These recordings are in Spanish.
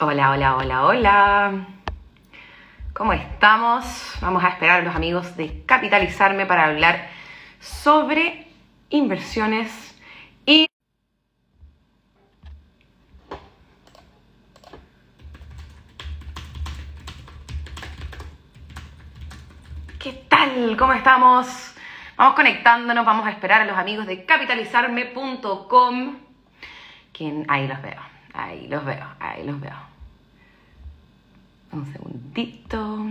Hola, hola, hola, hola. ¿Cómo estamos? Vamos a esperar a los amigos de Capitalizarme para hablar sobre inversiones y... ¿Qué tal? ¿Cómo estamos? Vamos conectándonos, vamos a esperar a los amigos de capitalizarme.com. Que ahí los veo, ahí los veo, ahí los veo. Un segundito.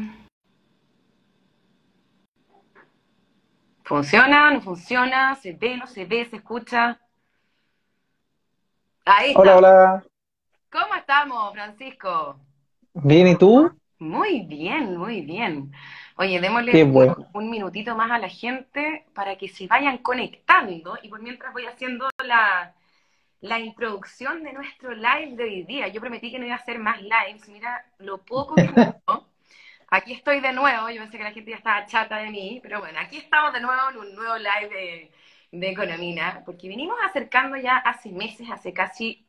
¿Funciona? ¿No funciona? ¿Se ve? ¿No se ve? ¿Se escucha? Ahí está. Hola, hola. ¿Cómo estamos, Francisco? Bien, ¿y tú? Muy bien, muy bien. Oye, démosle un, un minutito más a la gente para que se vayan conectando y por mientras voy haciendo la, la introducción de nuestro live de hoy día. Yo prometí que no iba a hacer más lives. Mira lo poco que gustó. Aquí estoy de nuevo. Yo pensé que la gente ya estaba chata de mí, pero bueno, aquí estamos de nuevo en un nuevo live de, de Economina, porque venimos acercando ya hace meses, hace casi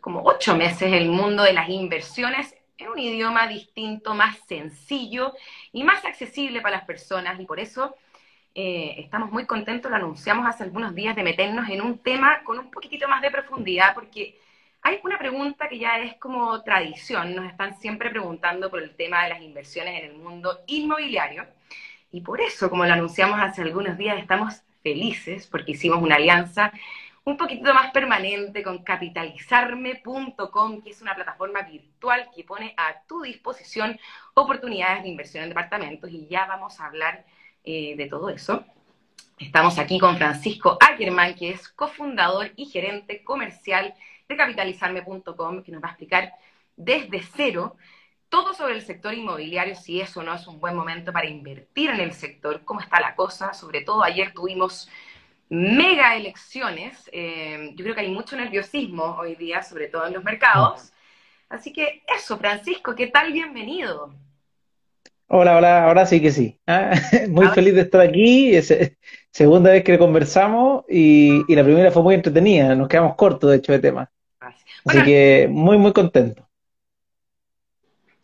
como ocho meses, el mundo de las inversiones en un idioma distinto, más sencillo y más accesible para las personas. Y por eso eh, estamos muy contentos, lo anunciamos hace algunos días, de meternos en un tema con un poquitito más de profundidad, porque hay una pregunta que ya es como tradición, nos están siempre preguntando por el tema de las inversiones en el mundo inmobiliario. Y por eso, como lo anunciamos hace algunos días, estamos felices porque hicimos una alianza un poquitito más permanente con capitalizarme.com, que es una plataforma virtual que pone a tu disposición oportunidades de inversión en departamentos y ya vamos a hablar eh, de todo eso. Estamos aquí con Francisco Ackerman, que es cofundador y gerente comercial de capitalizarme.com, que nos va a explicar desde cero todo sobre el sector inmobiliario, si eso no es un buen momento para invertir en el sector, cómo está la cosa. Sobre todo ayer tuvimos mega elecciones. Eh, yo creo que hay mucho nerviosismo hoy día, sobre todo en los mercados. Así que eso, Francisco, ¿qué tal? Bienvenido. Hola, hola, ahora sí que sí. Ah, Muy A ver, feliz de estar aquí. Es eh, segunda vez que conversamos y, y la primera fue muy entretenida. Nos quedamos cortos, de hecho, de tema. Así bueno, que muy, muy contento.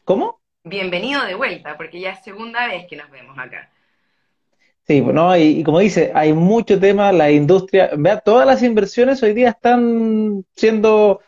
¿Cómo? bienvenido de vuelta, porque ya es segunda vez que nos vemos acá. Sí, bueno, y, y como dice, hay mucho tema, la industria, vea, todas las inversiones hoy día están siendo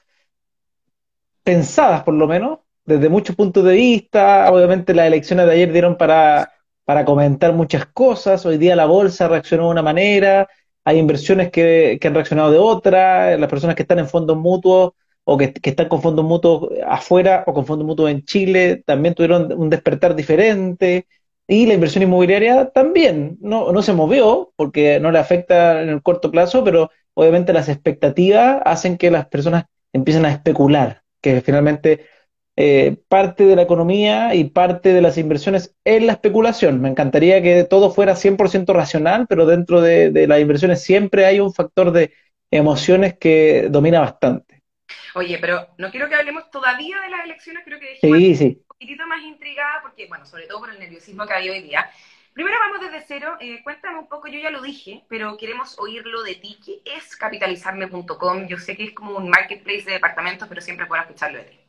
pensadas, por lo menos, desde muchos puntos de vista. Obviamente las elecciones de ayer dieron para, para comentar muchas cosas. Hoy día la bolsa reaccionó de una manera, hay inversiones que, que han reaccionado de otra, las personas que están en fondos mutuos o que, que están con fondos mutuos afuera o con fondos mutuos en Chile también tuvieron un despertar diferente. Y la inversión inmobiliaria también no, no se movió porque no le afecta en el corto plazo, pero obviamente las expectativas hacen que las personas empiecen a especular, que finalmente eh, parte de la economía y parte de las inversiones es la especulación. Me encantaría que todo fuera 100% racional, pero dentro de, de las inversiones siempre hay un factor de emociones que domina bastante. Oye, pero no quiero que hablemos todavía de las elecciones, creo que dejemos Sí, sí. un poquitito más intrigada, porque, bueno, sobre todo por el nerviosismo que hay hoy día. Primero vamos desde cero, eh, cuéntame un poco, yo ya lo dije, pero queremos oírlo de ti. ¿Qué es capitalizarme.com? Yo sé que es como un marketplace de departamentos, pero siempre puedo escucharlo de ti.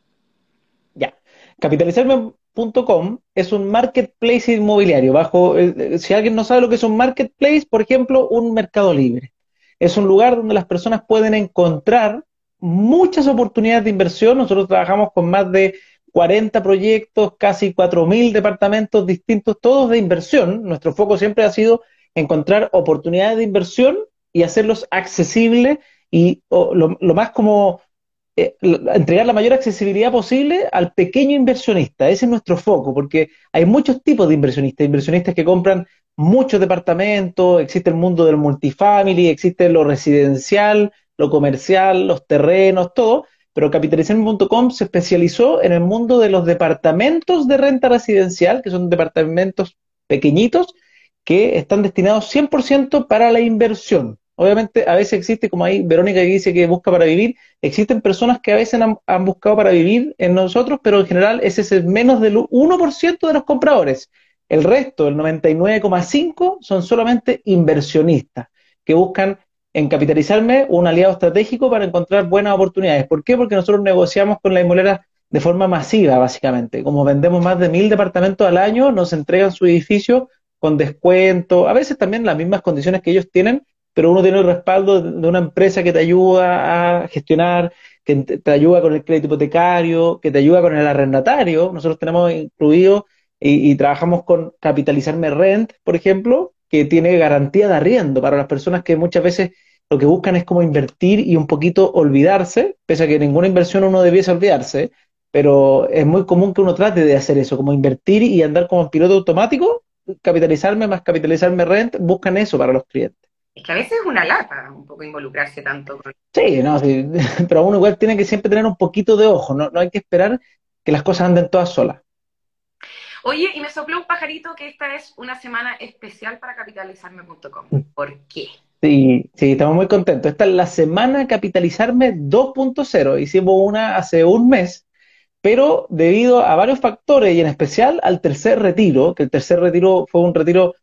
Capitalizarme.com es un marketplace inmobiliario. Bajo, el- si alguien no sabe lo que es un marketplace, por ejemplo, un mercado libre. Es un lugar donde las personas pueden encontrar muchas oportunidades de inversión. Nosotros trabajamos con más de 40 proyectos, casi 4.000 departamentos distintos, todos de inversión. Nuestro foco siempre ha sido encontrar oportunidades de inversión y hacerlos accesibles y lo más como eh, entregar la mayor accesibilidad posible al pequeño inversionista. Ese es nuestro foco, porque hay muchos tipos de inversionistas. Inversionistas que compran muchos departamentos, existe el mundo del multifamily, existe lo residencial, lo comercial, los terrenos, todo. Pero Capitalización.com se especializó en el mundo de los departamentos de renta residencial, que son departamentos pequeñitos que están destinados 100% para la inversión. Obviamente, a veces existe, como ahí Verónica que dice que busca para vivir, existen personas que a veces han, buscado para vivir en nosotros, pero en general ese es el menos del 1% de los compradores. El resto, el 99,5%, son solamente inversionistas que buscan en capitalizarme un aliado estratégico para encontrar buenas oportunidades. ¿Por qué? Porque nosotros negociamos con la inmobiliaria de forma masiva, básicamente. Como vendemos más de mil departamentos al año, nos entregan su edificio con descuento, a veces también las mismas condiciones que ellos tienen, pero uno tiene el respaldo de una empresa que te ayuda a gestionar, que te ayuda con el crédito hipotecario, que te ayuda con el arrendatario. Nosotros tenemos incluido y, trabajamos con Capitalizarme Rent, por ejemplo, que tiene garantía de arriendo para las personas que muchas veces lo que buscan es como invertir y un poquito olvidarse, pese a que ninguna inversión uno debiese olvidarse, pero es muy común que uno trate de hacer eso, como invertir y andar como piloto automático, capitalizarme más capitalizarme rent, buscan eso para los clientes. Es que a veces es una lata un poco involucrarse tanto. Con... Sí, no, sí, pero uno igual tiene que siempre tener un poquito de ojo, no, no hay que esperar que las cosas anden todas solas. Oye, y me sopló un pajarito que esta es una semana especial para capitalizarme.com. ¿Por qué? Sí, sí, estamos muy contentos. Esta es la semana Capitalizarme 2.0. Hicimos una hace un mes pero debido a varios factores y en especial al tercer retiro, que el tercer retiro fue un retiro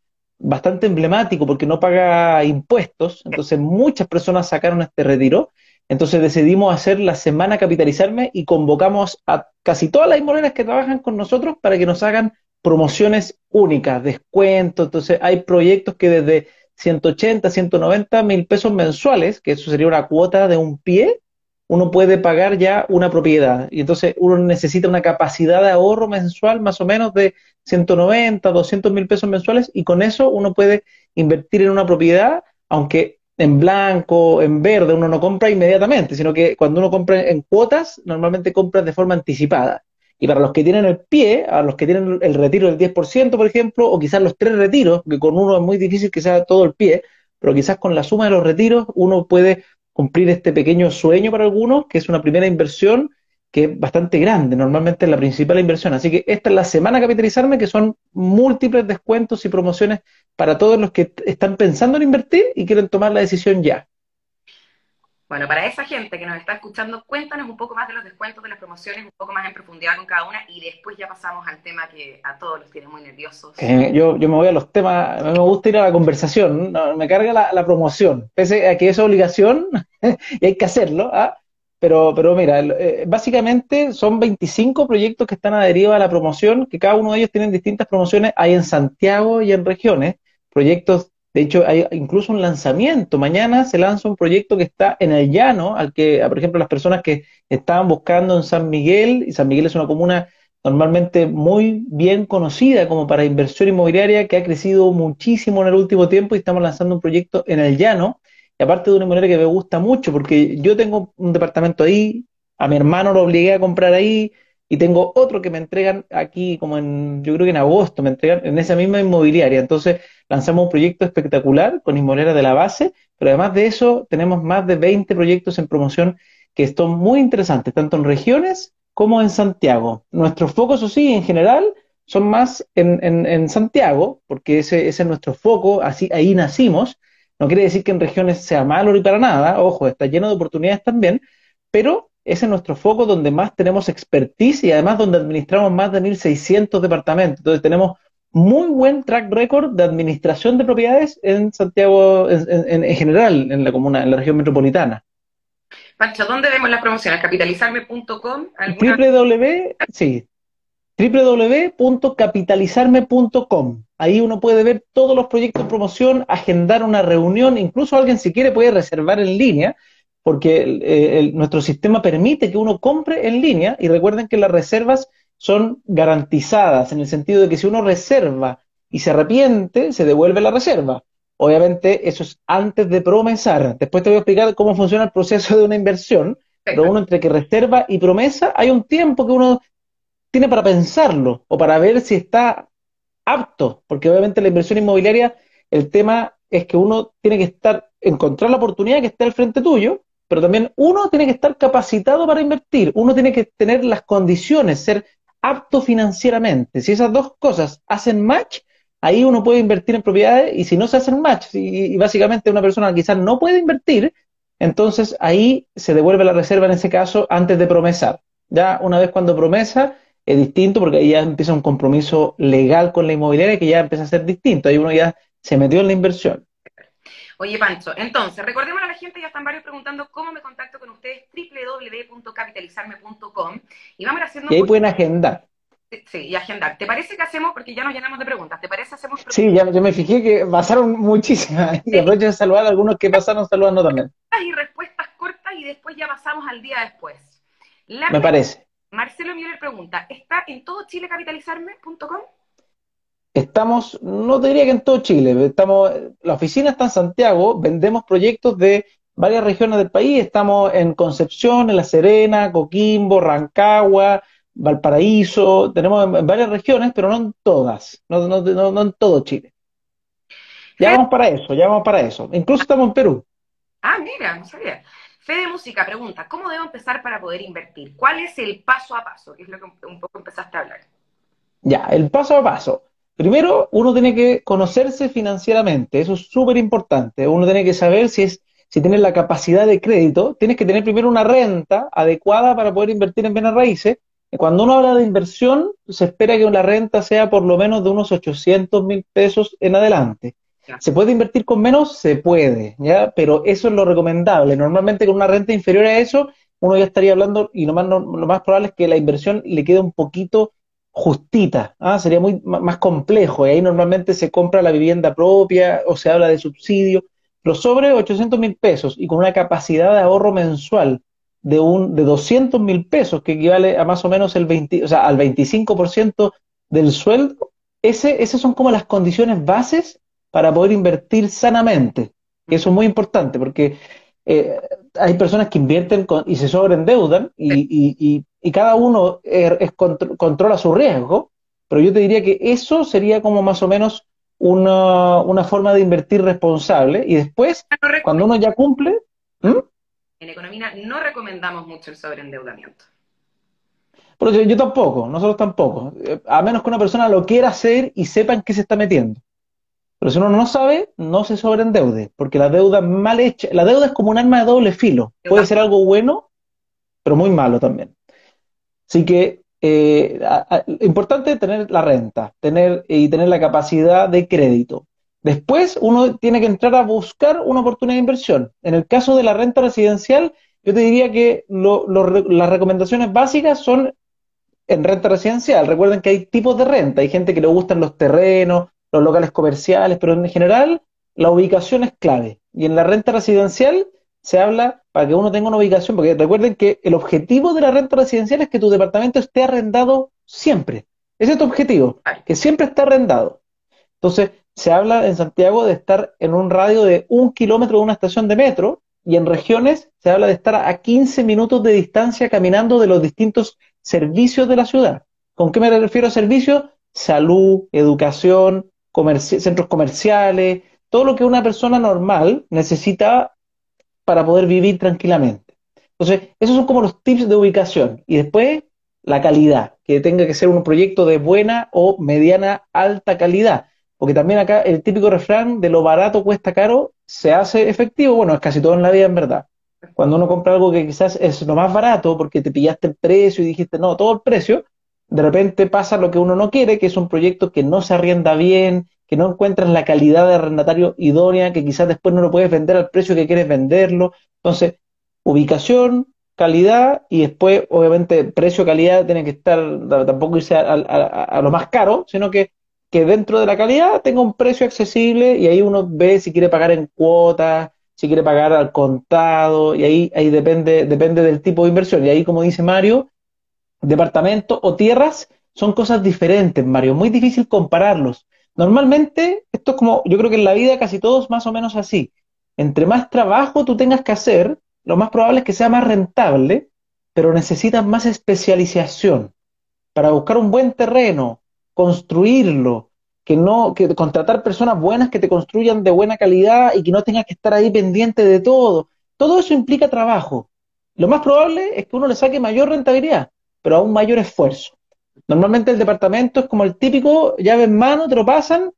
bastante emblemático porque no paga impuestos, entonces muchas personas sacaron este retiro, entonces decidimos hacer la semana capitalizarme y convocamos a casi todas las inmobiliarias que trabajan con nosotros para que nos hagan promociones únicas, descuentos, entonces hay proyectos que desde 180, 190 mil pesos mensuales, que eso sería una cuota de un pie, uno puede pagar ya una propiedad. Y entonces uno necesita una capacidad de ahorro mensual más o menos de 190, 200 mil pesos mensuales y con eso uno puede invertir en una propiedad, aunque en blanco, en verde, uno no compra inmediatamente, sino que cuando uno compra en cuotas, normalmente compras de forma anticipada. Y para los que tienen el pie, a los que tienen el retiro del 10%, por ejemplo, o quizás los tres retiros, que con uno es muy difícil que sea todo el pie, pero quizás con la suma de los retiros uno puede cumplir este pequeño sueño para algunos, que es una primera inversión que es bastante grande, normalmente es la principal inversión. Así que esta es la semana capitalizarme, que son múltiples descuentos y promociones para todos los que están pensando en invertir y quieren tomar la decisión ya. Bueno, para esa gente que nos está escuchando, cuéntanos un poco más de los descuentos, de las promociones, un poco más en profundidad con cada una y después ya pasamos al tema que a todos los tiene muy nerviosos. Eh, yo, yo me voy a los temas, me gusta ir a la conversación, me carga la, promoción, pese a que es obligación y hay que hacerlo, ¿ah? pero, pero mira, eh, básicamente son 25 proyectos que están adheridos a la promoción, que cada uno de ellos tienen distintas promociones, hay en Santiago y en regiones, proyectos de hecho, hay incluso un lanzamiento. Mañana se lanza un proyecto que está en el llano, al que, por ejemplo, las personas que estaban buscando en San Miguel, y San Miguel es una comuna normalmente muy bien conocida como para inversión inmobiliaria, que ha crecido muchísimo en el último tiempo y estamos lanzando un proyecto en el llano. Y aparte de una inmobiliaria que me gusta mucho, porque yo tengo un departamento ahí, a mi hermano lo obligué a comprar ahí, y tengo otro que me entregan aquí como en, yo creo que en agosto, me entregan en esa misma inmobiliaria. Entonces lanzamos un proyecto espectacular con inmobiliaria de la base, pero además de eso tenemos más de 20 proyectos en promoción que están muy interesantes, tanto en regiones como en Santiago. Nuestros focos, o sí, en general, son más en, en, Santiago, porque ese, ese, es nuestro foco, así ahí nacimos. No quiere decir que en regiones sea malo ni para nada, ojo, está lleno de oportunidades también, pero ese es nuestro foco donde más tenemos expertise y además donde administramos más de 1.600 departamentos. Entonces tenemos muy buen track record de administración de propiedades en Santiago en, general, en la comuna, en la región metropolitana. Pancho, ¿dónde vemos las promociones? ¿Capitalizarme.com? www, sí, www.capitalizarme.com. Ahí uno puede ver todos los proyectos de promoción, agendar una reunión, incluso alguien si quiere puede reservar en línea porque eh, nuestro sistema permite que uno compre en línea y recuerden que las reservas son garantizadas en el sentido de que si uno reserva y se arrepiente, se devuelve la reserva. Obviamente eso es antes de promesar. Después te voy a explicar cómo funciona el proceso de una inversión, pero uno entre que reserva y promesa hay un tiempo que uno tiene para pensarlo o para ver si está apto, porque obviamente la inversión inmobiliaria, el tema es que uno tiene que estar, encontrar la oportunidad que está al frente tuyo pero también uno tiene que estar capacitado para invertir, uno tiene que tener las condiciones, ser apto financieramente. Si esas dos cosas hacen match, ahí uno puede invertir en propiedades y si no se hacen match y, básicamente una persona quizás no puede invertir, entonces ahí se devuelve la reserva en ese caso antes de promesar. Ya una vez cuando promesa es distinto porque ahí ya empieza un compromiso legal con la inmobiliaria que ya empieza a ser distinto, ahí uno ya se metió en la inversión. Oye, Pancho, entonces, recordemos a la gente, ya están varios preguntando cómo me contacto con ustedes, www.capitalizarme.com, y vamos haciendo... Y ahí pueden agendar. Sí, y agendar. ¿Te parece que hacemos, porque ya nos llenamos de preguntas, ¿te parece hacemos preguntas? Sí, ya, yo me fijé que pasaron muchísimas, y aprovecho de saludar a algunos que pasaron saludando también. Y respuestas cortas y después ya pasamos al día después. me parece. Marcelo Müller pregunta, ¿está en todo Chile capitalizarme.com? Estamos, no te diría que en todo Chile, estamos, la oficina está en Santiago, vendemos proyectos de varias regiones del país, estamos en Concepción, en La Serena, Coquimbo, Rancagua, Valparaíso, tenemos en, varias regiones, pero no en todas, no, no, no, en todo Chile. Ya vamos para eso, ya vamos para eso. Incluso estamos en Perú. Ah, mira, no sabía. Fede Música pregunta, ¿cómo debo empezar para poder invertir? ¿Cuál es el paso a paso? Que es lo que un poco empezaste a hablar. Ya, el paso a paso. Primero, uno tiene que conocerse financieramente, eso es súper importante. Uno tiene que saber si es si tienes la capacidad de crédito, tienes que tener primero una renta adecuada para poder invertir en bienes raíces. Cuando uno habla de inversión, se espera que la renta sea por lo menos de unos 800 mil pesos en adelante. ¿Se puede invertir con menos? Se puede, ¿ya? Pero eso es lo recomendable. Normalmente con una renta inferior a eso, uno ya estaría hablando, y lo más, lo más probable es que la inversión le quede un poquito justita, ¿ah? sería muy más complejo, y ahí normalmente se compra la vivienda propia o se habla de subsidio, pero sobre 800 mil pesos y con una capacidad de ahorro mensual de, un, de 200 mil pesos, que equivale a más o menos el 20, o sea, al 25% del sueldo, ese, esas son como las condiciones bases para poder invertir sanamente, que eso es muy importante, porque eh, hay personas que invierten y se sobreendeudan y, y, y, cada uno es, controla su riesgo, pero yo te diría que eso sería como más o menos una, una forma de invertir responsable y después, cuando uno ya cumple... En economía no recomendamos mucho el sobreendeudamiento. Pero yo, yo tampoco, nosotros tampoco, eh, a menos que una persona lo quiera hacer y sepa en qué se está metiendo. Pero si uno no sabe, no se sobreendeude, porque la deuda mal hecha, la deuda es como un arma de doble filo. Puede ser algo bueno, pero muy malo también. Así que eh, importante tener la renta, tener y tener la capacidad de crédito. Después uno tiene que entrar a buscar una oportunidad de inversión. En el caso de la renta residencial, yo te diría que las recomendaciones básicas son en renta residencial. Recuerden que hay tipos de renta. Hay gente que le gustan los terrenos, los locales comerciales, pero en general la ubicación es clave. Y en la renta residencial se habla para que uno tenga una ubicación, porque recuerden que el objetivo de la renta residencial es que tu departamento esté arrendado siempre. Ese es tu objetivo, que siempre esté arrendado. Entonces, se habla en Santiago de estar en un radio de un kilómetro de una estación de metro y en regiones se habla de estar a 15 minutos de distancia caminando de los distintos servicios de la ciudad. ¿Con qué me refiero a servicios? Salud, educación, centros comerciales, todo lo que una persona normal necesita para poder vivir tranquilamente. Entonces, esos son como los tips de ubicación. Y después, la calidad, que tenga que ser un proyecto de buena o mediana alta calidad. Porque también acá el típico refrán de lo barato cuesta caro se hace efectivo. Bueno, es casi todo en la vida, en verdad. Cuando uno compra algo que quizás es lo más barato porque te pillaste el precio y dijiste, no, todo el precio, de repente pasa lo que uno no quiere, que es un proyecto que no se arrienda bien, que no encuentras la calidad de arrendatario idónea, que quizás después no lo puedes vender al precio que quieres venderlo. Entonces, ubicación, calidad y después, obviamente, precio-calidad tiene que estar, tampoco irse a, lo más caro, sino que, que dentro de la calidad tenga un precio accesible y ahí uno ve si quiere pagar en cuotas, si quiere pagar al contado, y ahí, ahí depende, depende del tipo de inversión. Y ahí, como dice Mario, departamentos o tierras son cosas diferentes, Mario. Muy difícil compararlos. Normalmente, esto es como, yo creo que en la vida casi todos más o menos así. Entre más trabajo tú tengas que hacer, lo más probable es que sea más rentable, pero necesitas más especialización para buscar un buen terreno, construirlo, que no, que contratar personas buenas que te construyan de buena calidad y que no tengas que estar ahí pendiente de todo. Todo eso implica trabajo. Lo más probable es que uno le saque mayor rentabilidad, pero aún mayor esfuerzo. Normalmente el departamento es como el típico llave en mano, te lo pasan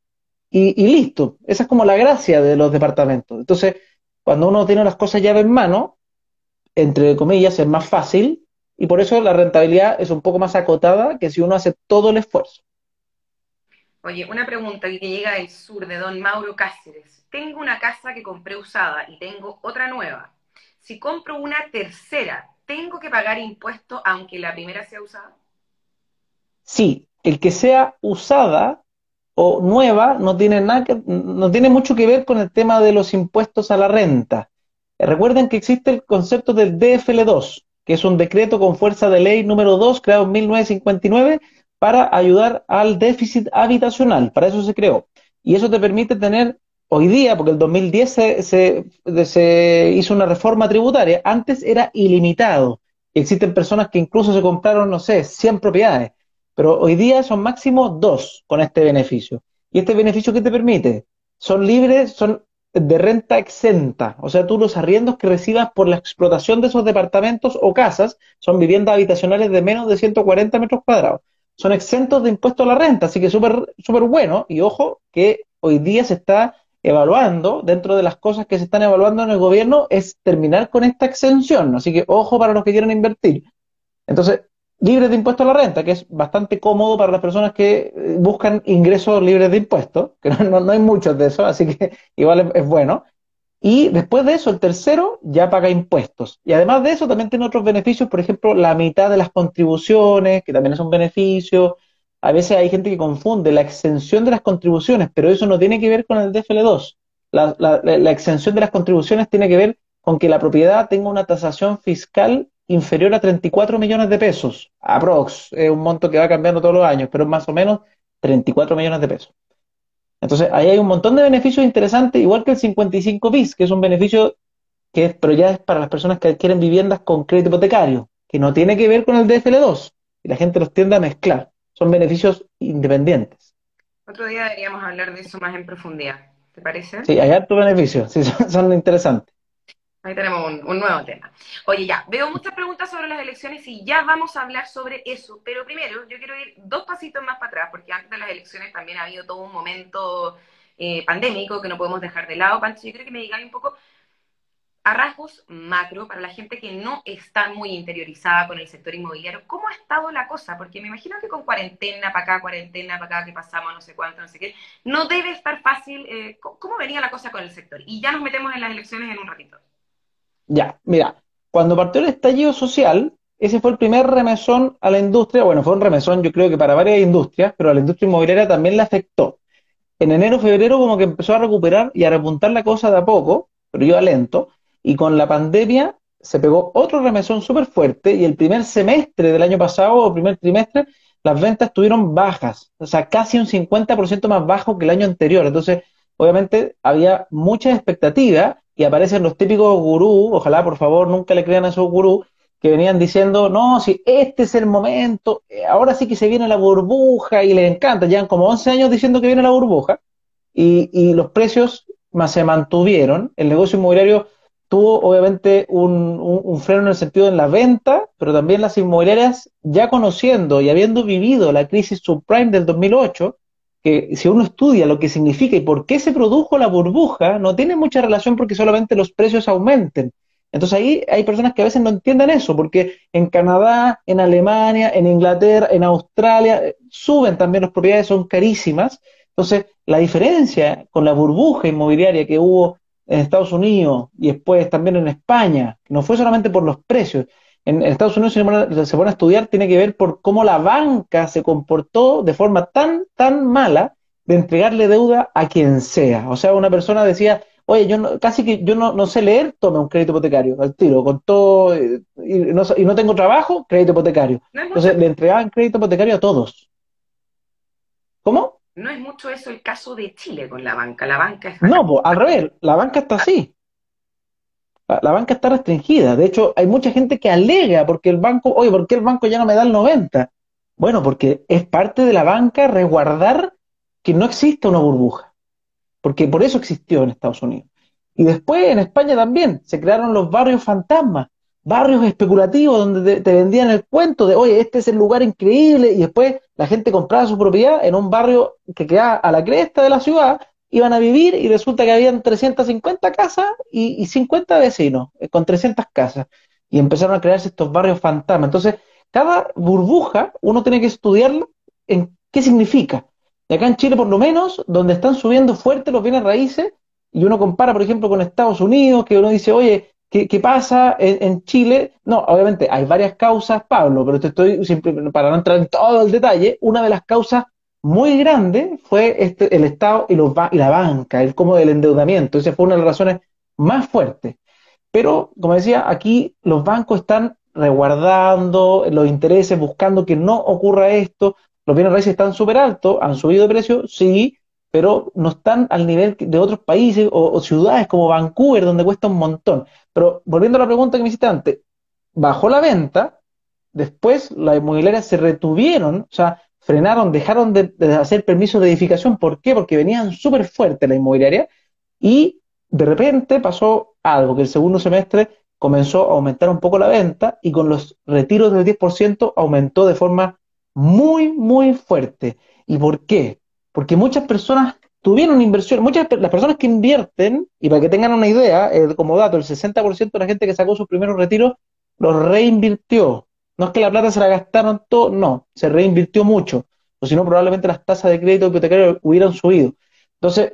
y, listo. Esa es como la gracia de los departamentos. Entonces, cuando uno tiene las cosas llave en mano, entre comillas, es más fácil y por eso la rentabilidad es un poco más acotada que si uno hace todo el esfuerzo. Oye, una pregunta que llega del sur, de don Mauro Cáceres. Tengo una casa que compré usada y tengo otra nueva. Si compro una tercera, ¿tengo que pagar impuestos aunque la primera sea usada? Sí, el que sea usada o nueva no tiene nada no tiene mucho que ver con el tema de los impuestos a la renta. Recuerden que existe el concepto del DFL2, que es un decreto con fuerza de ley número 2 creado en 1959 para ayudar al déficit habitacional. Para eso se creó. Y eso te permite tener hoy día, porque el 2010 se, se, hizo una reforma tributaria, antes era ilimitado. Existen personas que incluso se compraron, no sé, 100 propiedades, pero hoy día son máximo dos con este beneficio. ¿Y este beneficio qué te permite? Son libres, son de renta exenta. O sea, tú los arriendos que recibas por la explotación de esos departamentos o casas son viviendas habitacionales de menos de 140 metros cuadrados. Son exentos de impuesto a la renta, así que súper súper bueno. Y ojo que hoy día se está evaluando, dentro de las cosas que se están evaluando en el gobierno, es terminar con esta exención. Así que ojo para los que quieran invertir. Entonces, libre de impuesto a la renta, que es bastante cómodo para las personas que eh, buscan ingresos libres de impuestos, que no, hay muchos de eso, así que igual es, bueno. Y después de eso, el tercero ya paga impuestos. Y además de eso, también tiene otros beneficios, por ejemplo, la mitad de las contribuciones, que también es un beneficio. A veces hay gente que confunde la exención de las contribuciones, pero eso no tiene que ver con el DFL2. La, la exención de las contribuciones tiene que ver con que la propiedad tenga una tasación fiscal inferior a 34 millones de pesos. Aprox, es un monto que va cambiando todos los años, pero más o menos 34 millones de pesos. Entonces, ahí hay un montón de beneficios interesantes, igual que el 55 bis, que es un beneficio que es, pero ya es para las personas que adquieren viviendas con crédito hipotecario, que no tiene que ver con el DFL2, y la gente los tiende a mezclar. Son beneficios independientes. Otro día deberíamos hablar de eso más en profundidad, ¿te parece? Sí, hay hartos beneficios, sí, son interesantes. Ahí tenemos un, nuevo tema. Oye, ya, veo muchas preguntas sobre las elecciones y ya vamos a hablar sobre eso. Pero primero, yo quiero ir dos pasitos más para atrás, porque antes de las elecciones también ha habido todo un momento eh, pandémico que no podemos dejar de lado. Pancho, yo creo que me digan un poco a rasgos macro, para la gente que no está muy interiorizada con el sector inmobiliario, ¿cómo ha estado la cosa? Porque me imagino que con cuarentena para acá, cuarentena para acá, que pasamos no sé cuánto, no sé qué, no debe estar fácil. Eh, ¿Cómo venía la cosa con el sector? Y ya nos metemos en las elecciones en un ratito. Ya, mira, cuando partió el estallido social, ese fue el primer remesón a la industria. Bueno, fue un remesón yo creo que para varias industrias, pero a la industria inmobiliaria también le afectó. En enero, febrero como que empezó a recuperar y a repuntar la cosa de a poco, pero iba lento. Y con la pandemia se pegó otro remesón súper fuerte y el primer semestre del año pasado, o primer trimestre, las ventas estuvieron bajas, o sea, casi un 50% más bajo que el año anterior. Entonces, obviamente había mucha expectativa y aparecen los típicos gurús, ojalá por favor nunca le crean a esos gurús, que venían diciendo, no, si este es el momento, eh, ahora sí que se viene la burbuja y les encanta, llevan como 11 años diciendo que viene la burbuja y, los precios más se mantuvieron, el negocio inmobiliario tuvo obviamente un, un, freno en el sentido de la venta, pero también las inmobiliarias ya conociendo y habiendo vivido la crisis subprime del 2008, que si uno estudia lo que significa y por qué se produjo la burbuja, no tiene mucha relación porque solamente los precios aumenten. Entonces ahí hay personas que a veces no entienden eso, porque en Canadá, en Alemania, en Inglaterra, en Australia, eh, suben también las propiedades, son carísimas. Entonces, la diferencia con la burbuja inmobiliaria que hubo en Estados Unidos y después también en España, no fue solamente por los precios, en Estados Unidos, si se pone a estudiar, tiene que ver por cómo la banca se comportó de forma tan, tan mala de entregarle deuda a quien sea. O sea, una persona decía, oye, yo casi que yo no, sé leer, tome un crédito hipotecario, al tiro, con todo, eh, y no, tengo trabajo, crédito hipotecario. Entonces, le entregaban crédito hipotecario a todos. ¿Cómo? No es mucho eso el caso de Chile con la banca. La banca es... No, pues, al revés, la banca está así. La, banca está restringida. De hecho, hay mucha gente que alega porque el banco, oye, ¿por qué el banco ya no me da el 90? Bueno, porque es parte de la banca resguardar que no exista una burbuja. Porque por eso existió en Estados Unidos. Y después en España también se crearon los barrios fantasmas, barrios especulativos donde te, vendían el cuento de, oye, este es el lugar increíble, y después la gente compraba su propiedad en un barrio que queda a la cresta de la ciudad, iban a vivir y resulta que habían 350 casas y, 50 vecinos eh, con 300 casas. Y empezaron a crearse estos barrios fantasmas. Entonces, cada burbuja uno tiene que estudiarla en qué significa. Y acá en Chile, por lo menos, donde están subiendo fuerte los bienes raíces, y uno compara, por ejemplo, con Estados Unidos, que uno dice, oye, ¿qué, pasa en, Chile? No, obviamente hay varias causas, Pablo, pero te estoy, para no entrar en todo el detalle, una de las causas muy grande fue este, el Estado y, los, y la banca, el como del endeudamiento. Esa fue una de las razones más fuertes. Pero, como decía, aquí los bancos están resguardando los intereses, buscando que no ocurra esto. Los bienes raíces están súper altos, han subido de precio, sí, pero no están al nivel de otros países o, ciudades como Vancouver, donde cuesta un montón. Pero volviendo a la pregunta que me hiciste antes, bajó la venta, después las inmobiliarias se retuvieron, o sea, frenaron, dejaron de, hacer permisos de edificación. ¿Por qué? Porque venían súper fuerte la inmobiliaria y de repente pasó algo, que el segundo semestre comenzó a aumentar un poco la venta y con los retiros del 10% aumentó de forma muy, muy fuerte. ¿Y por qué? porque muchas personas tuvieron inversión, muchas las personas que invierten, y para que tengan una idea, eh, como dato, el 60% de la gente que sacó sus primeros retiros los reinvirtió. No es que la plata se la gastaron todo, no, se reinvirtió mucho, o si no, probablemente las tasas de crédito hipotecario hubieran subido. Entonces,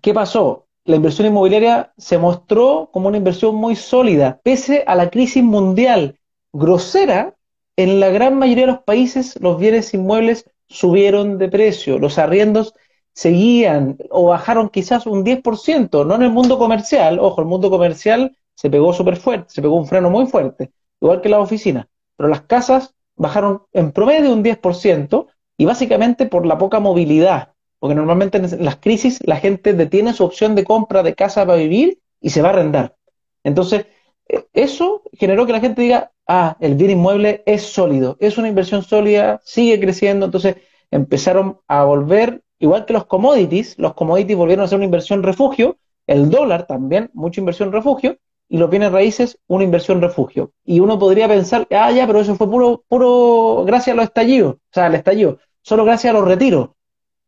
¿qué pasó? La inversión inmobiliaria se mostró como una inversión muy sólida, pese a la crisis mundial grosera, en la gran mayoría de los países los bienes inmuebles subieron de precio, los arriendos seguían o bajaron quizás un 10%, no en el mundo comercial, ojo, el mundo comercial se pegó súper fuerte, se pegó un freno muy fuerte, igual que las oficinas, pero las casas bajaron en promedio un 10% y básicamente por la poca movilidad, porque normalmente en las crisis la gente detiene su opción de compra de casa para vivir y se va a arrendar. Entonces, e, eso generó que la gente diga, ah, el bien inmueble es sólido, es una inversión sólida, sigue creciendo, entonces empezaron a volver, igual que los commodities, los commodities volvieron a ser una inversión refugio, el dólar también, mucha inversión refugio, y los bienes raíces, una inversión refugio. Y uno podría pensar, ah, ya, pero eso fue puro, puro gracias a los estallidos, o sea, al estallido, solo gracias a los retiros.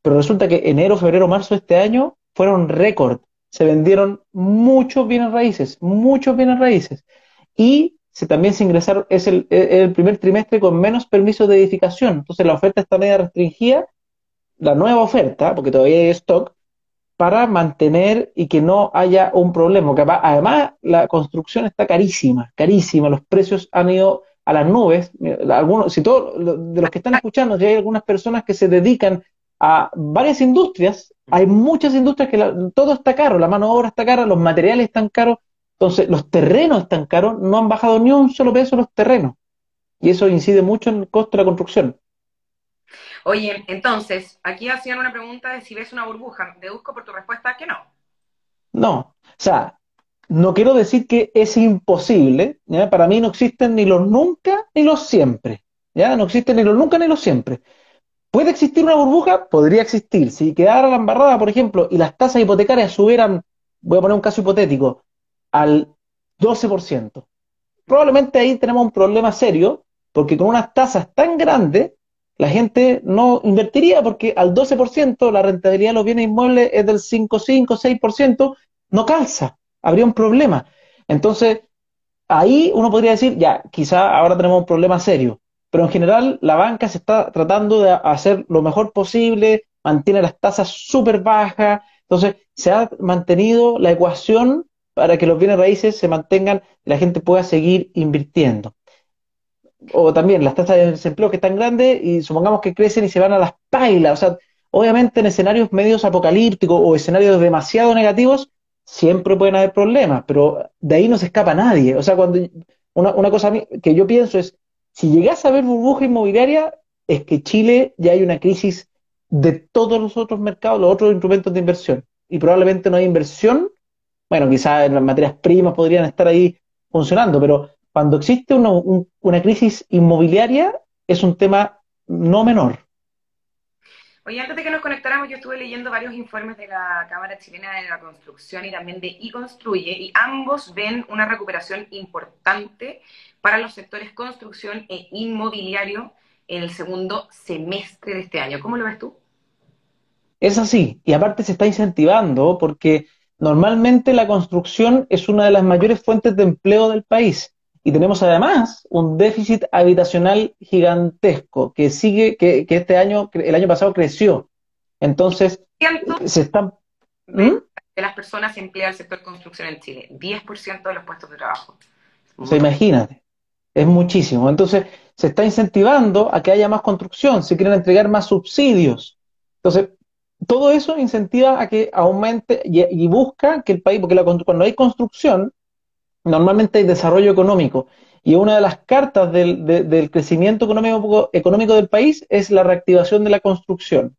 Pero resulta que enero, febrero, marzo de este año fueron récord. Se vendieron muchos bienes raíces, muchos bienes raíces. Y se, también se ingresaron, es el, el, primer trimestre con menos permisos de edificación. Entonces la oferta está media restringida, la nueva oferta, porque todavía hay stock, para mantener y que no haya un problema. Que además la construcción está carísima, carísima, los precios han ido a las nubes. Algunos, si todos de los que están escuchando, si hay algunas personas que se dedican a varias industrias, hay muchas industrias que todo está caro, la mano de obra está cara, los materiales están caros, entonces, los terrenos están caros, no han bajado ni un solo peso los terrenos. Y eso incide mucho en el costo de la construcción. Oye, entonces, aquí hacían una pregunta de si ves una burbuja. Deduzco por tu respuesta que no. No. O sea, no quiero decir que es imposible. Para mí no existen ni los nunca ni los siempre. ¿ya? No existen ni los nunca ni los siempre. ¿Puede existir una burbuja? Podría existir. Si quedara la embarrada, por ejemplo, y las tasas hipotecarias subieran, voy a poner un caso hipotético, al 12%. Probablemente ahí tenemos un problema serio, porque con unas tasas tan grandes, la gente no invertiría, porque al 12% la rentabilidad de los bienes inmuebles es del 5, 5, 6%, no calza, habría un problema. Entonces, ahí uno podría decir, ya, quizá ahora tenemos un problema serio, pero en general la banca se está tratando de hacer lo mejor posible, mantiene las tasas súper bajas, entonces se ha mantenido la ecuación para que los bienes raíces se mantengan y la gente pueda seguir invirtiendo. O también las tasas de desempleo que están grandes y supongamos que crecen y se van a las pailas. O sea, obviamente en escenarios medios apocalípticos o escenarios demasiado negativos siempre pueden haber problemas, pero de ahí no se escapa nadie. O sea, cuando una, una cosa que yo pienso es, si llegase a haber burbuja inmobiliaria, es que Chile ya hay una crisis de todos los otros mercados, los otros instrumentos de inversión. Y probablemente no hay inversión bueno, quizás las materias primas podrían estar ahí funcionando, pero cuando existe una, crisis inmobiliaria es un tema no menor. Oye, antes de que nos conectáramos, yo estuve leyendo varios informes de la Cámara Chilena de la Construcción y también de iConstruye, y ambos ven una recuperación importante para los sectores construcción e inmobiliario en el segundo semestre de este año. ¿Cómo lo ves tú? Es así, y aparte se está incentivando porque Normalmente la construcción es una de las mayores fuentes de empleo del país y tenemos además un déficit habitacional gigantesco que sigue, que, este año, el año pasado creció. Entonces, se están... ¿Mm? De las personas se emplea el sector construcción en Chile, 10% de los puestos de trabajo. O sea, imagínate, es muchísimo. Entonces, se está incentivando a que haya más construcción, se quieren entregar más subsidios. Entonces, todo eso incentiva a que aumente y, busca que el país, porque cuando hay construcción, normalmente hay desarrollo económico. Y una de las cartas del, crecimiento económico, económico del país es la reactivación de la construcción.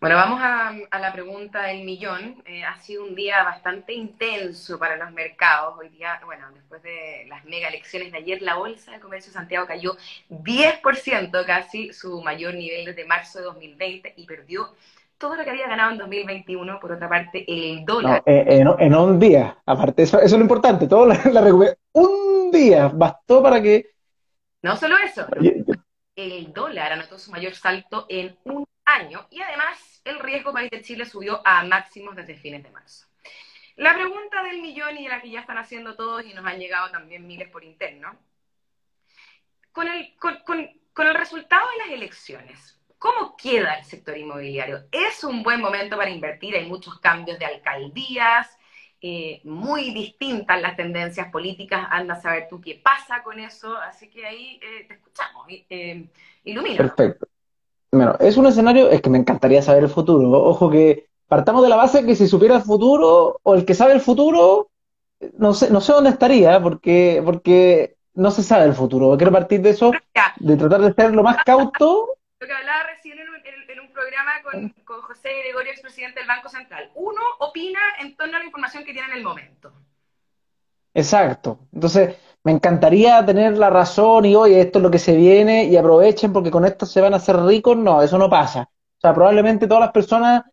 Bueno, vamos a, la pregunta del millón. Eh, ha sido un día bastante intenso para los mercados. Hoy día, bueno, después de las mega elecciones de ayer, la Bolsa de Comercio de Santiago cayó 10%, casi su mayor nivel desde marzo de 2020, y perdió todo lo que había ganado en 2021. Por otra parte, el dólar. Eh, en, un día, aparte, eso, es lo importante. Todo la, la Un día bastó para que. No solo eso, el dólar anotó su mayor salto en un año y además el riesgo país de Chile subió a máximos desde fines de marzo. La pregunta del millón y de la que ya están haciendo todos y nos han llegado también miles por interno, con el, con el resultado de las elecciones, ¿cómo queda el sector inmobiliario? ¿Es un buen momento para invertir? Hay muchos cambios de alcaldías, eh, muy distintas las tendencias políticas, anda a saber tú qué pasa con eso, así que ahí eh, te escuchamos, eh, ilumina. Perfecto. Bueno, es un escenario, es que me encantaría saber el futuro. Ojo que partamos de la base que si supiera el futuro, o el que sabe el futuro, no sé, no sé dónde estaría, porque, porque no se sabe el futuro. Quiero partir de eso, de tratar de ser lo más cauto. Lo que hablaba recién en un, programa con, con José Gregorio, expresidente del Banco Central. Uno opina en torno a la información que tiene en el momento. Exacto. Entonces, me encantaría tener la razón y, oye, esto es lo que se viene y aprovechen porque con esto se van a hacer ricos. No, eso no pasa. O sea, probablemente todas las personas,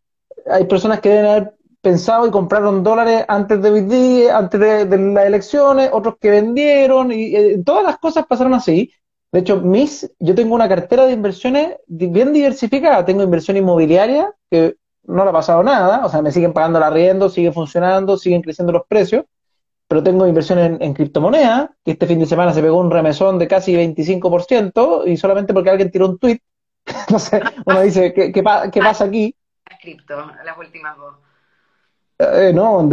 hay personas que deben haber pensado y compraron dólares antes de hoy antes de, las elecciones, otros que vendieron y eh, todas las cosas pasaron así. De hecho, mis, yo tengo una cartera de inversiones bien diversificada. Tengo inversión inmobiliaria, que no le ha pasado nada, o sea, me siguen pagando el arriendo, sigue funcionando, siguen creciendo los precios pero tengo inversión en, en criptomonedas, que este fin de semana se pegó un remesón de casi 25%, y solamente porque alguien tiró un tweet. Entonces, uno dice, ¿qué, qué, pasa aquí? Cripto, las últimas dos. Eh, no,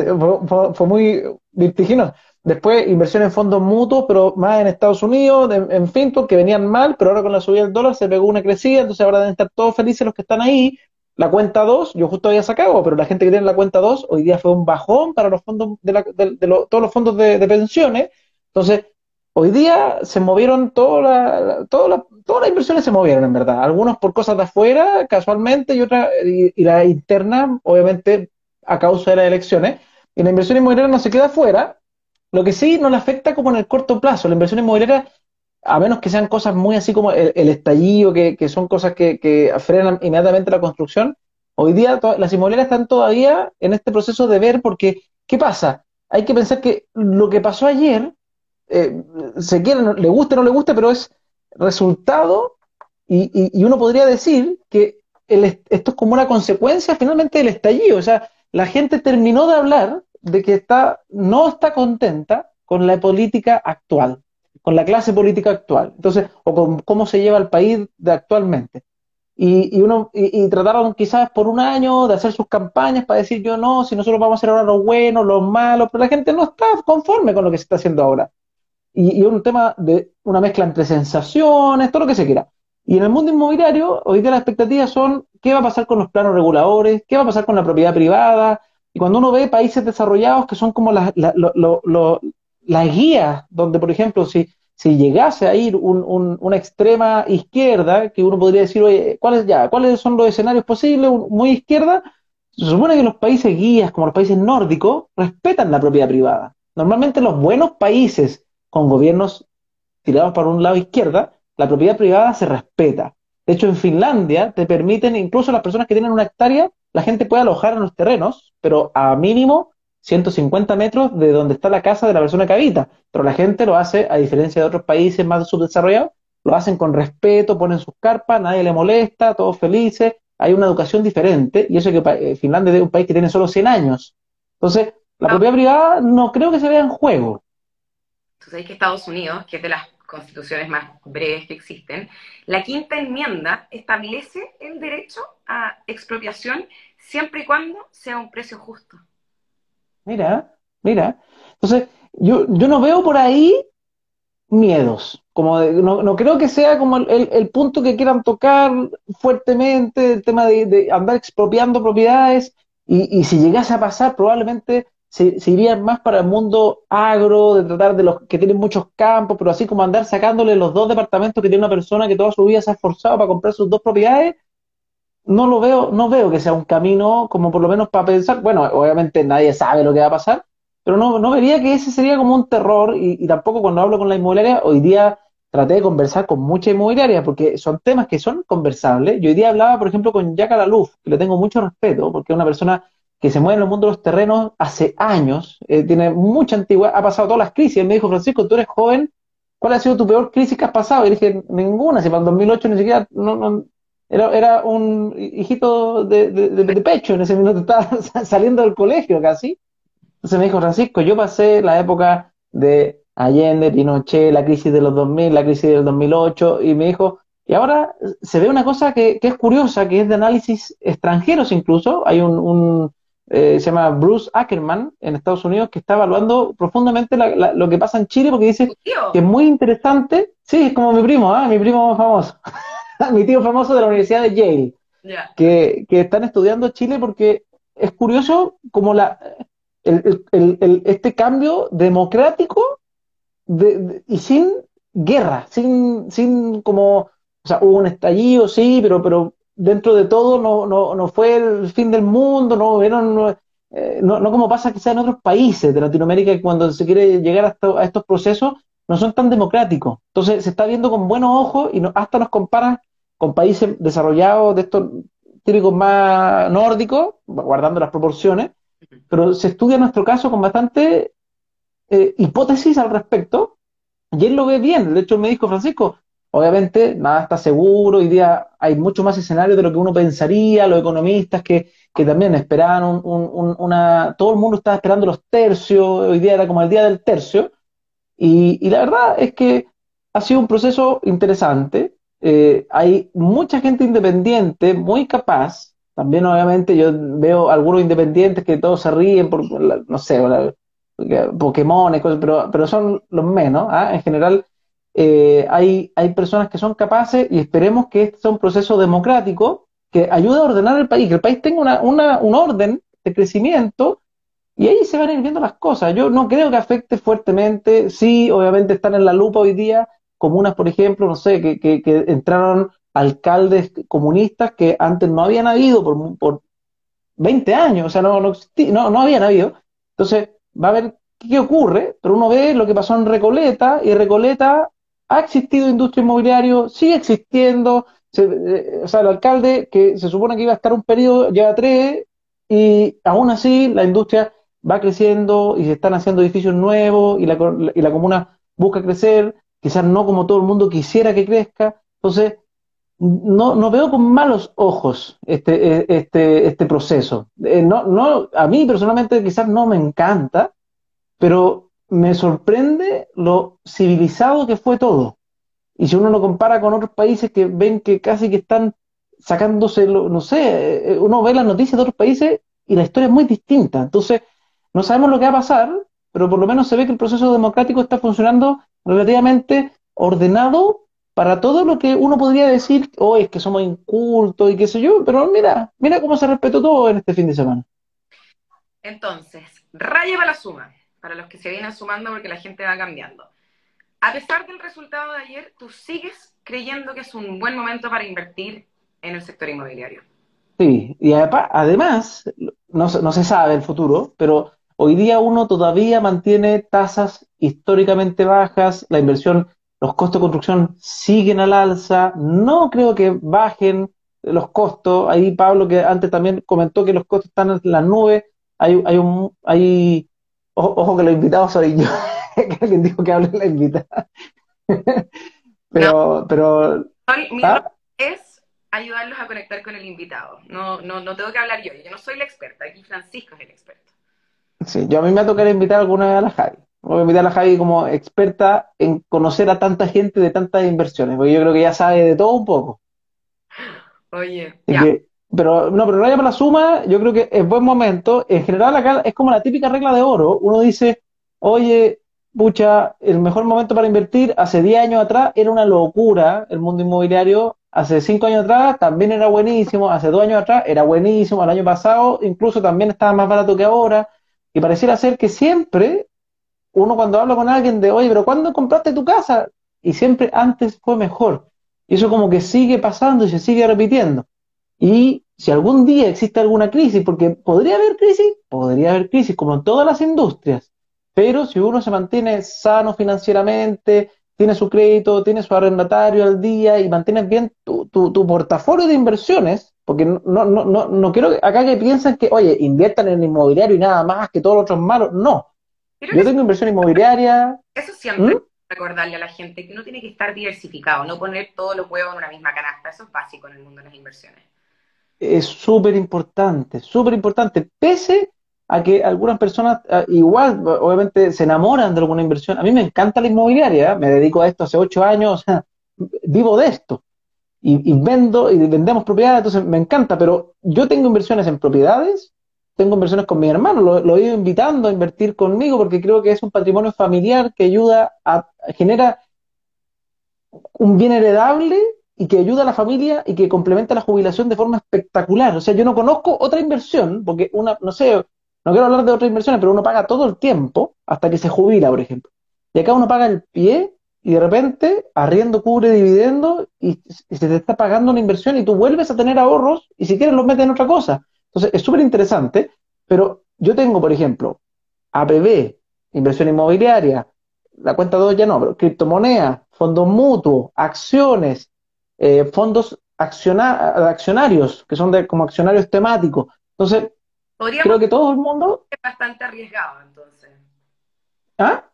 fue, muy vertiginoso. Después, inversión en fondos mutuos, pero más en Estados Unidos, en, en Finto, que venían mal, pero ahora con la subida del dólar se pegó una crecida, entonces ahora deben estar todos felices los que están ahí, la cuenta 2, yo justo había sacado, pero la gente que tiene la cuenta 2, hoy día fue un bajón para los fondos de, la, de, todos los fondos de, pensiones. Entonces, hoy día se movieron todas la, todas las inversiones se movieron, en verdad. Algunos por cosas de afuera, casualmente, y otras, y, la interna, obviamente, a causa de las elecciones. Y la inversión inmobiliaria no se queda afuera. Lo que sí no le afecta como en el corto plazo. La inversión inmobiliaria a menos que sean cosas muy así como el, estallido, que, son cosas que, frenan inmediatamente la construcción, hoy día las inmobiliarias están todavía en este proceso de ver porque, ¿qué pasa? Hay que pensar que lo que pasó ayer, eh, se quiere, le guste o no le guste, pero es resultado y, uno podría decir que esto es como una consecuencia finalmente del estallido. O sea, la gente terminó de hablar de que está, no está contenta con la política actual con la clase política actual, entonces, o con cómo se lleva el país de actualmente. Y, y uno, y, trataron quizás por un año de hacer sus campañas para decir yo no, si nosotros vamos a hacer ahora lo bueno, lo malo, pero la gente no está conforme con lo que se está haciendo ahora. Y, y un tema de una mezcla entre sensaciones, todo lo que se quiera. Y en el mundo inmobiliario, hoy día las expectativas son qué va a pasar con los planos reguladores, qué va a pasar con la propiedad privada. Y cuando uno ve países desarrollados que son como las, las guías, donde, por ejemplo, si, si llegase a ir una extrema izquierda, que uno podría decir, oye, ¿cuáles, ya, ¿cuáles son los escenarios posibles? Muy izquierda, se supone que los países guías, como los países nórdicos, respetan la propiedad privada. Normalmente los buenos países con gobiernos tirados para un lado izquierda, la propiedad privada se respeta. De hecho, en Finlandia te permiten, incluso las personas que tienen una hectárea, la gente puede alojar en los terrenos, pero a mínimo 150 metros de donde está la casa de la persona que habita. Pero la gente lo hace, a diferencia de otros países más subdesarrollados, lo hacen con respeto, ponen sus carpas, nadie le molesta, todos felices, hay una educación diferente, y eso que eh, Finlandia es un país que tiene solo 100 años. Entonces, la propiedad privada no creo que se vea en juego. Tú sabes que Estados Unidos, que es de las constituciones más breves que existen, la quinta enmienda establece el derecho a expropiación siempre y cuando sea un precio justo. Mira, mira. Entonces, yo, yo no veo por ahí miedos. Como no, creo que sea como el, punto que quieran tocar fuertemente, el tema de, andar expropiando propiedades, y, y, si llegase a pasar, probablemente se, se más para el mundo agro, de tratar de los que tienen muchos campos, pero así como andar sacándole los dos departamentos que tiene una persona que toda su vida se ha esforzado para comprar sus dos propiedades, no lo veo, no veo que sea un camino como por lo menos para pensar, bueno, obviamente nadie sabe lo que va a pasar, pero no, no vería que ese sería como un terror y, tampoco cuando hablo con la inmobiliaria, hoy día traté de conversar con mucha inmobiliaria porque son temas que son conversables. Yo hoy día hablaba, por ejemplo, con Jack Luz, que le tengo mucho respeto porque es una persona que se mueve en el mundo de los terrenos hace años, eh, tiene mucha antigüedad, ha pasado todas las crisis. Él me dijo, Francisco, tú eres joven, ¿cuál ha sido tu peor crisis que has pasado? Y dije, ninguna, si para el 2008 ni siquiera, no, no, era, era un hijito de, de pecho en ese minuto, estaba saliendo del colegio casi. Entonces me dijo, Francisco, yo pasé la época de Allende, Pinochet, la crisis de los 2000, la crisis del 2008, y me dijo, y ahora se ve una cosa que, es curiosa, que es de análisis extranjeros incluso. Hay un, eh, se llama Bruce Ackerman en Estados Unidos que está evaluando profundamente lo que pasa en Chile porque dice que es muy interesante. Sí, es como mi primo, ¿ah? mi primo famoso, mi tío famoso de la Universidad de Yale, que, que están estudiando Chile porque es curioso como la, el, este cambio democrático y sin guerra, sin, sin como, o sea, hubo un estallido, sí, pero, pero dentro de todo no, no, no fue el fin del mundo, no vieron, eh, no, no, como pasa quizás en otros países de Latinoamérica, que cuando se quiere llegar a, a, estos procesos no son tan democráticos. Entonces se está viendo con buenos ojos y hasta nos comparan con países desarrollados de estos típicos más nórdicos, guardando las proporciones, pero se estudia nuestro caso con bastante eh, hipótesis al respecto, y él lo ve bien. De hecho, me dijo, Francisco, obviamente nada está seguro, hoy día hay mucho más escenarios de lo que uno pensaría, los economistas que, que también esperaban un, una... Todo el mundo estaba esperando los tercios, hoy día era como el día del tercio, y, la verdad es que ha sido un proceso interesante. Eh, hay mucha gente independiente, muy capaz, también, obviamente, yo veo algunos independientes que todos se ríen por, no sé, Pokémon, pero, pero son los menos. ¿ah? En general, eh, hay, hay personas que son capaces y esperemos que este sea un proceso democrático que ayude a ordenar el país, que el país tenga una, una, un orden de crecimiento y ahí se van a ir viendo las cosas. Yo no creo que afecte fuertemente, sí, obviamente están en la lupa hoy día, comunas, por ejemplo, no sé, que, que, entraron alcaldes comunistas que antes no habían habido por, por 20 años, o sea, no, no, no, no habían habido. Entonces, va a ver qué ocurre, pero uno ve lo que pasó en Recoleta, y Recoleta ha existido industria inmobiliaria, sigue existiendo, eh, o sea, el alcalde que se supone que iba a estar un periodo, lleva tres, y aún así la industria va creciendo y se están haciendo edificios nuevos y la, y la comuna busca crecer, quizás no como todo el mundo quisiera que crezca. Entonces, no, no veo con malos ojos este, e, este, este proceso. Eh, no, no, a mí personalmente quizás no me encanta, pero me sorprende lo civilizado que fue todo. Y si uno lo compara con otros países que ven que casi que están sacándose, no sé, eh, uno ve las noticias de otros países y la historia es muy distinta. Entonces, no sabemos lo que va a pasar, pero por lo menos se ve que el proceso democrático está funcionando relativamente ordenado para todo lo que uno podría decir, oh, es que somos incultos y qué sé yo, pero mira, mira cómo se respetó todo en este fin de semana. Entonces, raya para la suma, para los que se vienen sumando porque la gente va cambiando. A pesar del resultado de ayer, ¿tú sigues creyendo que es un buen momento para invertir en el sector inmobiliario? Sí, y además, no, no se sabe el futuro, pero hoy día uno todavía mantiene tasas históricamente bajas, la inversión los costos de construcción siguen al alza, no creo que bajen los costos. Ahí Pablo, que antes también comentó que los costos están en las nubes, hay, hay un, hay, ojo, que los invitados soy yo, que alguien dijo que hable la invitada. pero, pero. Mi ¿ah? es ayudarlos a conectar con el invitado. No, no, no tengo que hablar yo, yo no soy la experta, aquí Francisco es el experto. Sí, yo a mí me ha tocado invitar alguna vez a la Javi. Voy a invitar a Javi como experta en conocer a tanta gente de tantas inversiones, porque yo creo que ya sabe de todo un poco. Oye, pero no, pero no para la suma, yo creo que es buen momento. En general acá es como la típica regla de oro. Uno dice, oye, pucha, el mejor momento para invertir hace 10 años atrás era una locura el mundo inmobiliario. Hace 5 años atrás también era buenísimo. Hace 2 años atrás era buenísimo. El año pasado incluso también estaba más barato que ahora. Y pareciera ser que siempre uno cuando habla con alguien de, oye, pero ¿cuándo compraste tu casa? Y siempre antes fue mejor. Y eso como que sigue pasando y se sigue repitiendo. Y si algún día existe alguna crisis, porque podría haber crisis, podría haber crisis como en todas las industrias, pero si uno se mantiene sano financieramente, tiene su crédito, tiene su arrendatario al día y mantienes bien tu, tu, portafolio de inversiones, porque no, no, no, no quiero acá que piensen que, oye, inviertan en inmobiliario y nada más que todos los otros malos. No. Yo tengo inversión inmobiliaria. Eso siempre. ¿Mm? recordarle a la gente que uno tiene que estar diversificado, no poner todos los huevos en una misma canasta. Eso es básico en el mundo de las inversiones. Es súper importante, súper importante. Pese a que algunas personas ah, igual, obviamente, se enamoran de alguna inversión. A mí me encanta la inmobiliaria, me dedico a esto hace ocho años, vivo de esto. Y, vendo y vendemos propiedades, entonces me encanta, pero yo tengo inversiones en propiedades, tengo inversiones con mi hermano, lo, he ido invitando a invertir conmigo porque creo que es un patrimonio familiar que ayuda a, genera un bien heredable y que ayuda a la familia y que complementa la jubilación de forma espectacular. O sea, yo no conozco otra inversión, porque una, no sé, no quiero hablar de otras inversiones, pero uno paga todo el tiempo hasta que se jubila, por ejemplo. Y acá uno paga el pie y de repente arriendo cubre dividendo y, se te está pagando una inversión y tú vuelves a tener ahorros y si quieres los metes en otra cosa. Entonces es súper interesante, pero yo tengo, por ejemplo, APB, inversión inmobiliaria, la cuenta 2 ya no, pero criptomonedas, fondos mutuos, acciones, eh, fondos accionarios, que son de, como accionarios temáticos. Entonces, Creo que todo el mundo... Es bastante arriesgado, entonces. ¿Ah?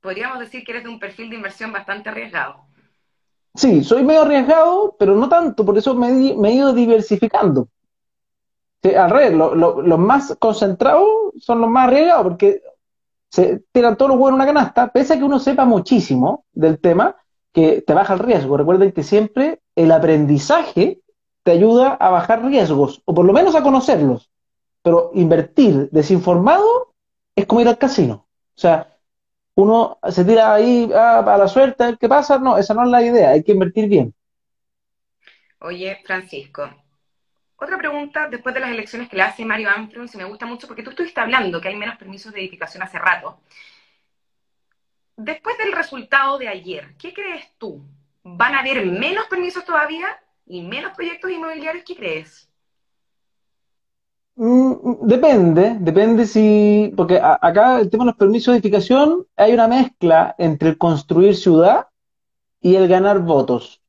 Podríamos decir que eres de un perfil de inversión bastante arriesgado. Sí, soy medio arriesgado, pero no tanto, por eso me, he ido diversificando. al revés, los más concentrados son los más arriesgados, porque se tiran todos los huevos en una canasta, pese a que uno sepa muchísimo del tema, que te baja el riesgo. Recuerden que siempre el aprendizaje te ayuda a bajar riesgos, o por lo menos a conocerlos. Pero invertir desinformado es como ir al casino. O sea, uno se tira ahí ah, para la suerte, qué pasa. No, esa no es la idea, hay que invertir bien. Oye, Francisco, otra pregunta después de las elecciones que le hace Mario Armstrong, se me gusta mucho porque tú estuviste hablando que hay menos permisos de edificación hace rato. Después del resultado de ayer, ¿qué crees tú? ¿Van a haber menos permisos todavía y menos proyectos inmobiliarios? ¿Qué crees? Mm, depende, depende si, porque acá el tema de los permisos de edificación hay una mezcla entre el construir ciudad y el ganar votos.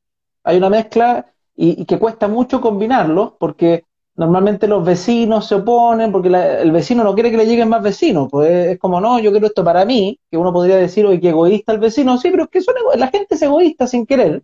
Hay una mezcla y, que cuesta mucho combinarlos porque normalmente los vecinos se oponen porque el vecino no quiere que le lleguen más vecinos. Pues es, como, no, yo quiero esto para mí, que uno podría decir, oye, que egoísta el vecino. Sí, pero es que la gente es egoísta sin querer.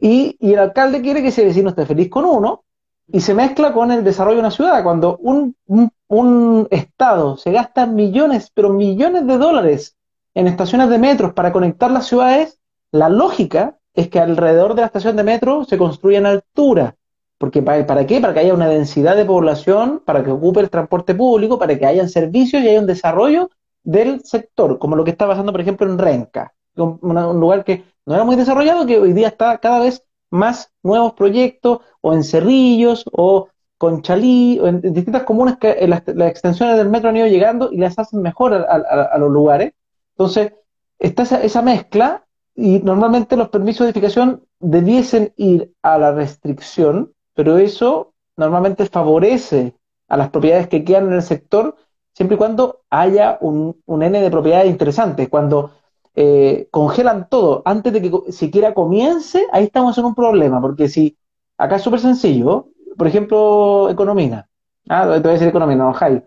Y, y el alcalde quiere que ese vecino esté feliz con uno y se mezcla con el desarrollo de una ciudad. Cuando un, un, Estado se gasta millones, pero millones de dólares en estaciones de metros para conectar las ciudades, la lógica es que alrededor de la estación de metro se construya en altura. Porque ¿para, ¿para qué? Para que haya una densidad de población, para que ocupe el transporte público, para que haya servicios y haya un desarrollo del sector, como lo que está pasando, por ejemplo, en Renca, un, un lugar que no era muy desarrollado, que hoy día está cada vez más nuevos proyectos, o en Cerrillos, o con Chalí, o en distintas comunas que las, extensiones del metro han ido llegando y las hacen mejor a, los lugares. Entonces, está esa, mezcla y normalmente los permisos de edificación debiesen ir a la restricción, pero eso normalmente favorece a las propiedades que quedan en el sector siempre y cuando haya un, un N de propiedades interesantes. Cuando eh, congelan todo antes de que siquiera comience, ahí estamos en un problema, porque si acá es súper sencillo, por ejemplo, economía, ah, te voy a decir economía, no, Jai.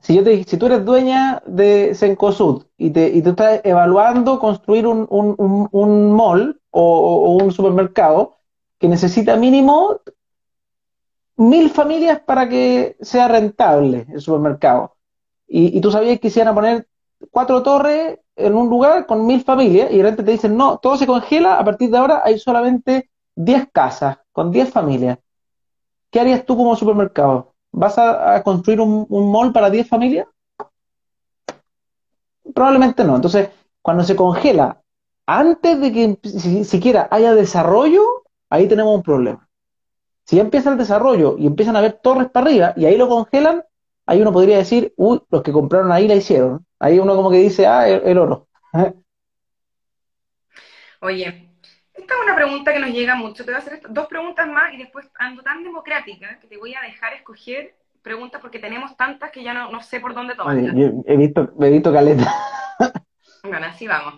Si, yo te, si tú eres dueña de Sencosud y, te, y tú estás evaluando construir un, un, un, mall o, un supermercado que necesita mínimo mil familias para que sea rentable el supermercado, y, y tú sabías que quisieran poner cuatro torres en un lugar con mil familias y de repente te dicen, no, todo se congela, a partir de ahora hay solamente 10 casas con 10 familias. ¿Qué harías tú como supermercado? ¿Vas a, construir un, un mall para 10 familias? Probablemente no. Entonces, cuando se congela, antes de que siquiera haya desarrollo, ahí tenemos un problema. Si ya empieza el desarrollo y empiezan a ver torres para arriba y ahí lo congelan, ahí uno podría decir, uy, los que compraron ahí la hicieron. Ahí uno como que dice, ah, el, oro. Oye, esta es una pregunta que nos llega mucho. Te voy a hacer dos preguntas más y después ando tan democrática que te voy a dejar escoger preguntas porque tenemos tantas que ya no, no sé por dónde tomarlas. he visto, he visto caleta. bueno, así vamos.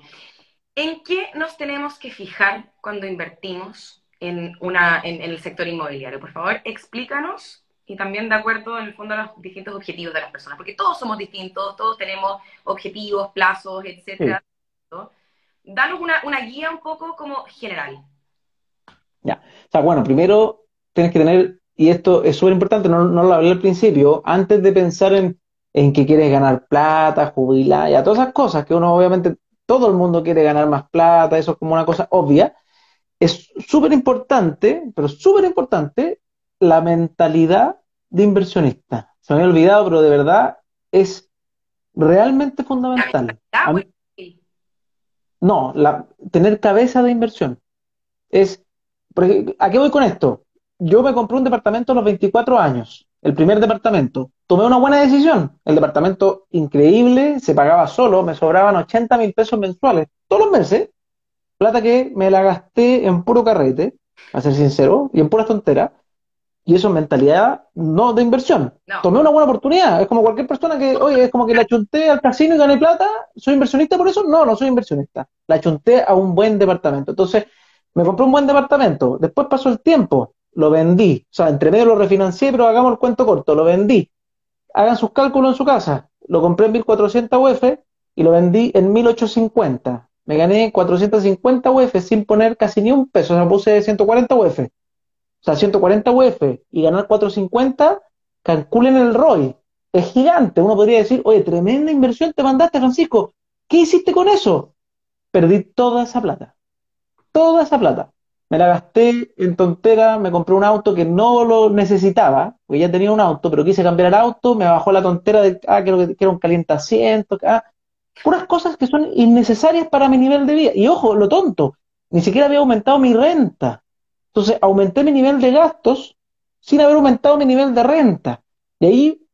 ¿En qué nos tenemos que fijar cuando invertimos en, una, en el sector inmobiliario? Por favor, explícanos y también de acuerdo en el fondo a los distintos objetivos de las personas, porque todos somos distintos, todos tenemos objetivos, plazos, etcétera. Danos una, una, guía un poco como general. Ya, o sea, bueno, primero tienes que tener, y esto es súper importante, no, no, lo hablé al principio, antes de pensar en, en que quieres ganar plata, jubilar, y a todas esas cosas que uno obviamente, todo el mundo quiere ganar más plata, eso es como una cosa obvia, es súper importante, pero súper importante la mentalidad de inversionista. Se me había olvidado, pero de verdad es realmente fundamental. no, la, tener cabeza de inversión. Es, ¿A qué voy con esto? Yo me compré un departamento a los 24 años, el primer departamento. Tomé una buena decisión. El departamento increíble, se pagaba solo, me sobraban 80 mil pesos mensuales, todos los meses. Plata que me la gasté en puro carrete, a ser sincero, y en pura tonteras y eso es mentalidad no de inversión. Tomé una buena oportunidad. Es como cualquier persona que, oye, es como que la chunté al casino y gané plata. ¿Soy inversionista por eso? No, no soy inversionista. La chunté a un buen departamento. Entonces, me compré un buen departamento. Después pasó el tiempo. Lo vendí. O sea, entre medio lo refinancié, pero hagamos el cuento corto. Lo vendí. Hagan sus cálculos en su casa. Lo compré en 1400 UF y lo vendí en 1850. Me gané 450 UF sin poner casi ni un peso. O sea, puse 140 UF o sea, 140 UF y ganar 450, calculen el ROI. Es gigante. Uno podría decir, oye, tremenda inversión te mandaste, Francisco. ¿Qué hiciste con eso? Perdí toda esa plata. Toda esa plata. Me la gasté en tontera, me compré un auto que no lo necesitaba, porque ya tenía un auto, pero quise cambiar el auto, me bajó la tontera de, ah, quiero que quiero un calientaciento, ah, puras cosas que son innecesarias para mi nivel de vida. Y ojo, lo tonto, ni siquiera había aumentado mi renta. Entonces aumenté mi nivel de gastos sin haber aumentado mi nivel de renta. Y ahí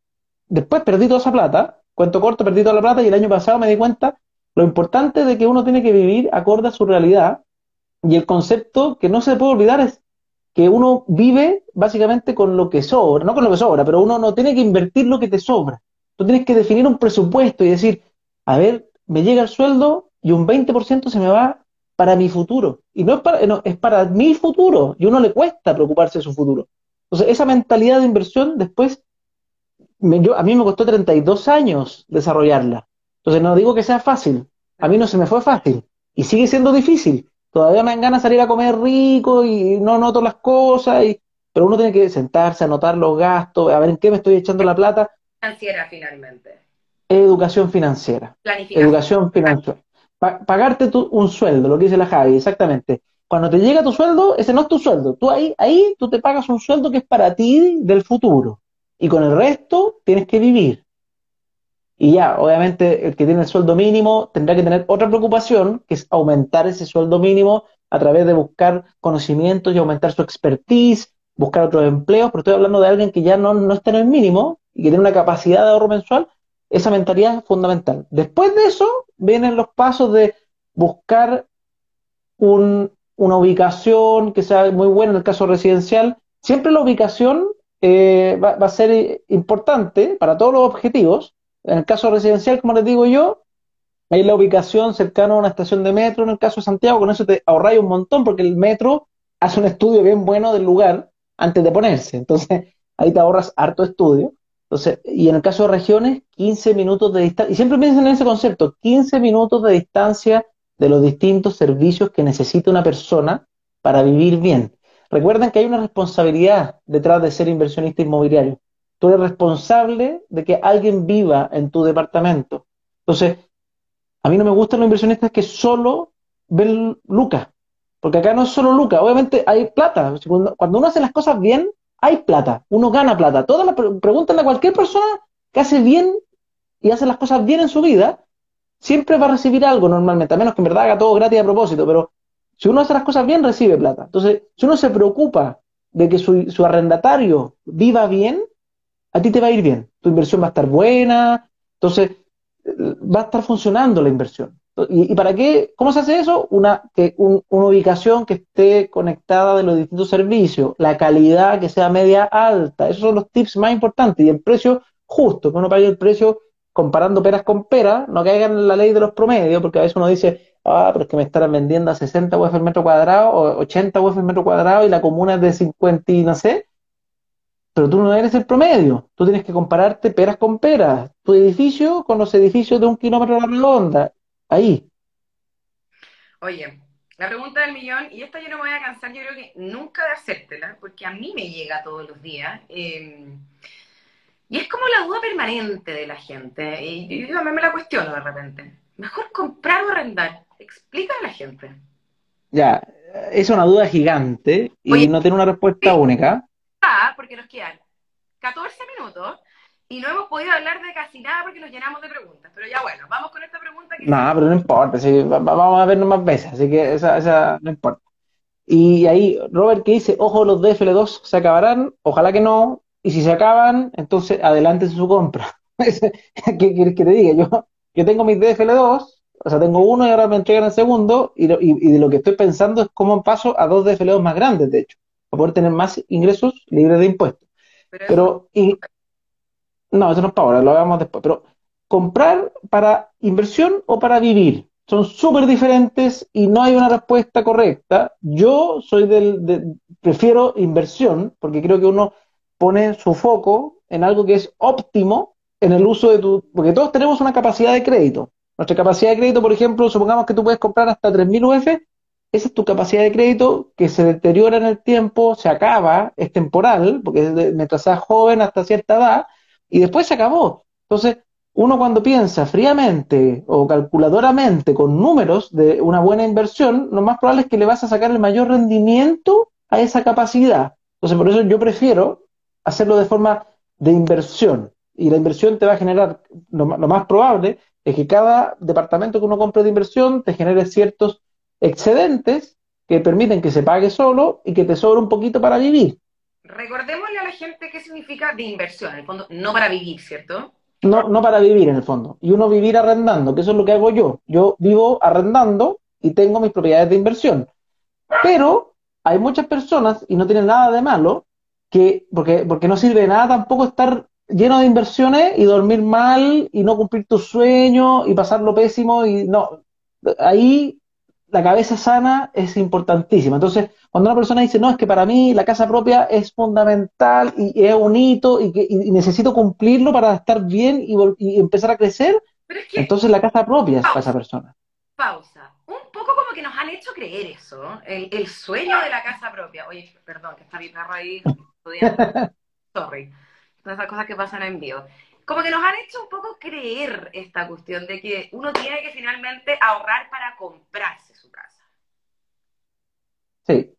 después perdí toda esa plata, cuento corto, perdí toda la plata y el año pasado me di cuenta lo importante de que uno tiene que vivir acorde a su realidad y el concepto que no se puede olvidar es que uno vive básicamente con lo que sobra, no con lo que sobra, pero uno no tiene que invertir lo que te sobra. Tú tienes que definir un presupuesto y decir, a ver, me llega el sueldo y un 20% se me va para mi futuro. Y no es para, es para mi futuro. Y a uno le cuesta preocuparse de su futuro. Entonces, esa mentalidad de inversión después, yo, a mí me costó 32 años desarrollarla. Entonces, no digo que sea fácil. A mí no se me fue fácil. Y sigue siendo difícil. Todavía me dan ganas de salir a comer rico y no noto las cosas. Y, pero uno tiene que sentarse, anotar los gastos, a ver en qué me estoy echando la plata. Financiera, finalmente. Educación financiera. Educación financiera pagarte un sueldo, lo que dice la Javi, exactamente. Cuando te llega tu sueldo, ese no es tu sueldo. Tú ahí, ahí tú te pagas un sueldo que es para ti del futuro. Y con el resto tienes que vivir. Y ya, obviamente, el que tiene el sueldo mínimo tendrá que tener otra preocupación, que es aumentar ese sueldo mínimo a través de buscar conocimientos y aumentar su expertise, buscar otros empleos, pero estoy hablando de alguien que ya no, no está en el mínimo y que tiene una capacidad de ahorro mensual, esa mentalidad es fundamental. Después de eso, vienen los pasos de buscar una ubicación que sea muy buena en el caso residencial. Siempre la ubicación eh, va, a ser importante para todos los objetivos. En el caso residencial, como les digo yo, hay la ubicación cercana a una estación de metro. En el caso de Santiago, con eso te ahorráis un montón porque el metro hace un estudio bien bueno del lugar antes de ponerse. Entonces, ahí te ahorras harto estudio. Entonces, y en el caso de regiones, 15 minutos de distancia, y siempre piensen en ese concepto, 15 minutos de distancia de los distintos servicios que necesita una persona para vivir bien. Recuerden que hay una responsabilidad detrás de ser inversionista inmobiliario. Tú eres responsable de que alguien viva en tu departamento. Entonces, a mí no me gustan los inversionistas que solo ven lucas, porque acá no es solo lucas, obviamente hay plata. Cuando uno hace las cosas bien, hay plata, uno gana plata. Todas las pregúntale a cualquier persona que hace bien y hace las cosas bien en su vida, siempre va a recibir algo normalmente, a menos que en verdad haga todo gratis a propósito, pero si uno hace las cosas bien, recibe plata. Entonces, si uno se preocupa de que su, su arrendatario viva bien, a ti te va a ir bien. Tu inversión va a estar buena, entonces va a estar funcionando la inversión. ¿Y, para qué? ¿Cómo se hace eso? Una, que una ubicación que esté conectada de los distintos servicios, la calidad que sea media alta, esos son los tips más importantes y el precio justo, que uno pague el precio comparando peras con peras, no caigan en la ley de los promedios, porque a veces uno dice, ah, pero es que me estarán vendiendo a 60 UF el metro cuadrado o 80 UF el metro cuadrado y la comuna es de 50 y no sé, pero tú no eres el promedio, tú tienes que compararte peras con peras, tu edificio con los edificios de un kilómetro de la redonda, ahí. Oye, la pregunta del millón, y esta yo no me voy a cansar, yo creo que nunca de hacértela, porque a mí me llega todos los días. Eh, y es como la duda permanente de la gente. Y yo también me la cuestiono de repente. Mejor comprar o arrendar. Explica a la gente. Ya, es una duda gigante y no tiene una respuesta única. Ah, porque nos quedan 14 minutos y no hemos podido hablar de casi nada porque nos llenamos de preguntas. Pero ya bueno, vamos con esta pregunta. Que no, pero no importa, vamos a vernos más veces, así que esa, esa no importa. Y ahí, Robert, que dice, ojo, los DFL2 se acabarán, ojalá que no, y si se acaban, entonces adelante su compra. ¿Qué quieres que te diga? Yo, yo tengo mis DFL2, o sea, tengo uno y ahora me entregan el segundo, y, y, de lo que estoy pensando es cómo paso a dos DFL2 más grandes, de hecho, para poder tener más ingresos libres de impuestos. Pero, y, no, eso no es para ahora, lo hagamos después. Pero comprar para inversión o para vivir son súper diferentes y no hay una respuesta correcta. Yo soy del, de, prefiero inversión porque creo que uno pone su foco en algo que es óptimo en el uso de tu... Porque todos tenemos una capacidad de crédito. Nuestra capacidad de crédito, por ejemplo, supongamos que tú puedes comprar hasta 3.000 UF, esa es tu capacidad de crédito que se deteriora en el tiempo, se acaba, es temporal, porque mientras seas joven hasta cierta edad, y después se acabó. Entonces, uno cuando piensa fríamente o calculadoramente con números de una buena inversión, lo más probable es que le vas a sacar el mayor rendimiento a esa capacidad. Entonces, por eso yo prefiero hacerlo de forma de inversión. Y la inversión te va a generar, lo, más probable es que cada departamento que uno compre de inversión te genere ciertos excedentes que permiten que se pague solo y que te sobra un poquito para vivir. Recordémosle a la gente qué significa de inversión, en el fondo, no para vivir, ¿cierto? No, no para vivir en el fondo. Y uno vivir arrendando, que eso es lo que hago yo. Yo vivo arrendando y tengo mis propiedades de inversión. Pero hay muchas personas, y no tienen nada de malo, que, porque, porque no sirve de nada tampoco estar lleno de inversiones y dormir mal y no cumplir tus sueños y pasarlo pésimo y no, ahí la cabeza sana es importantísima. Entonces, cuando una persona dice, no, es que para mí la casa propia es fundamental y, es un hito y, que, necesito cumplirlo para estar bien y, empezar a crecer, entonces la casa propia es para esa persona. Pausa. Un poco como que nos han hecho creer eso, el, el sueño de la casa propia. Oye, perdón, que está mi perro ahí Sorry. Todas esas cosas que pasan en vivo. Como que nos han hecho un poco creer esta cuestión de que uno tiene que finalmente ahorrar para comprarse. Sí.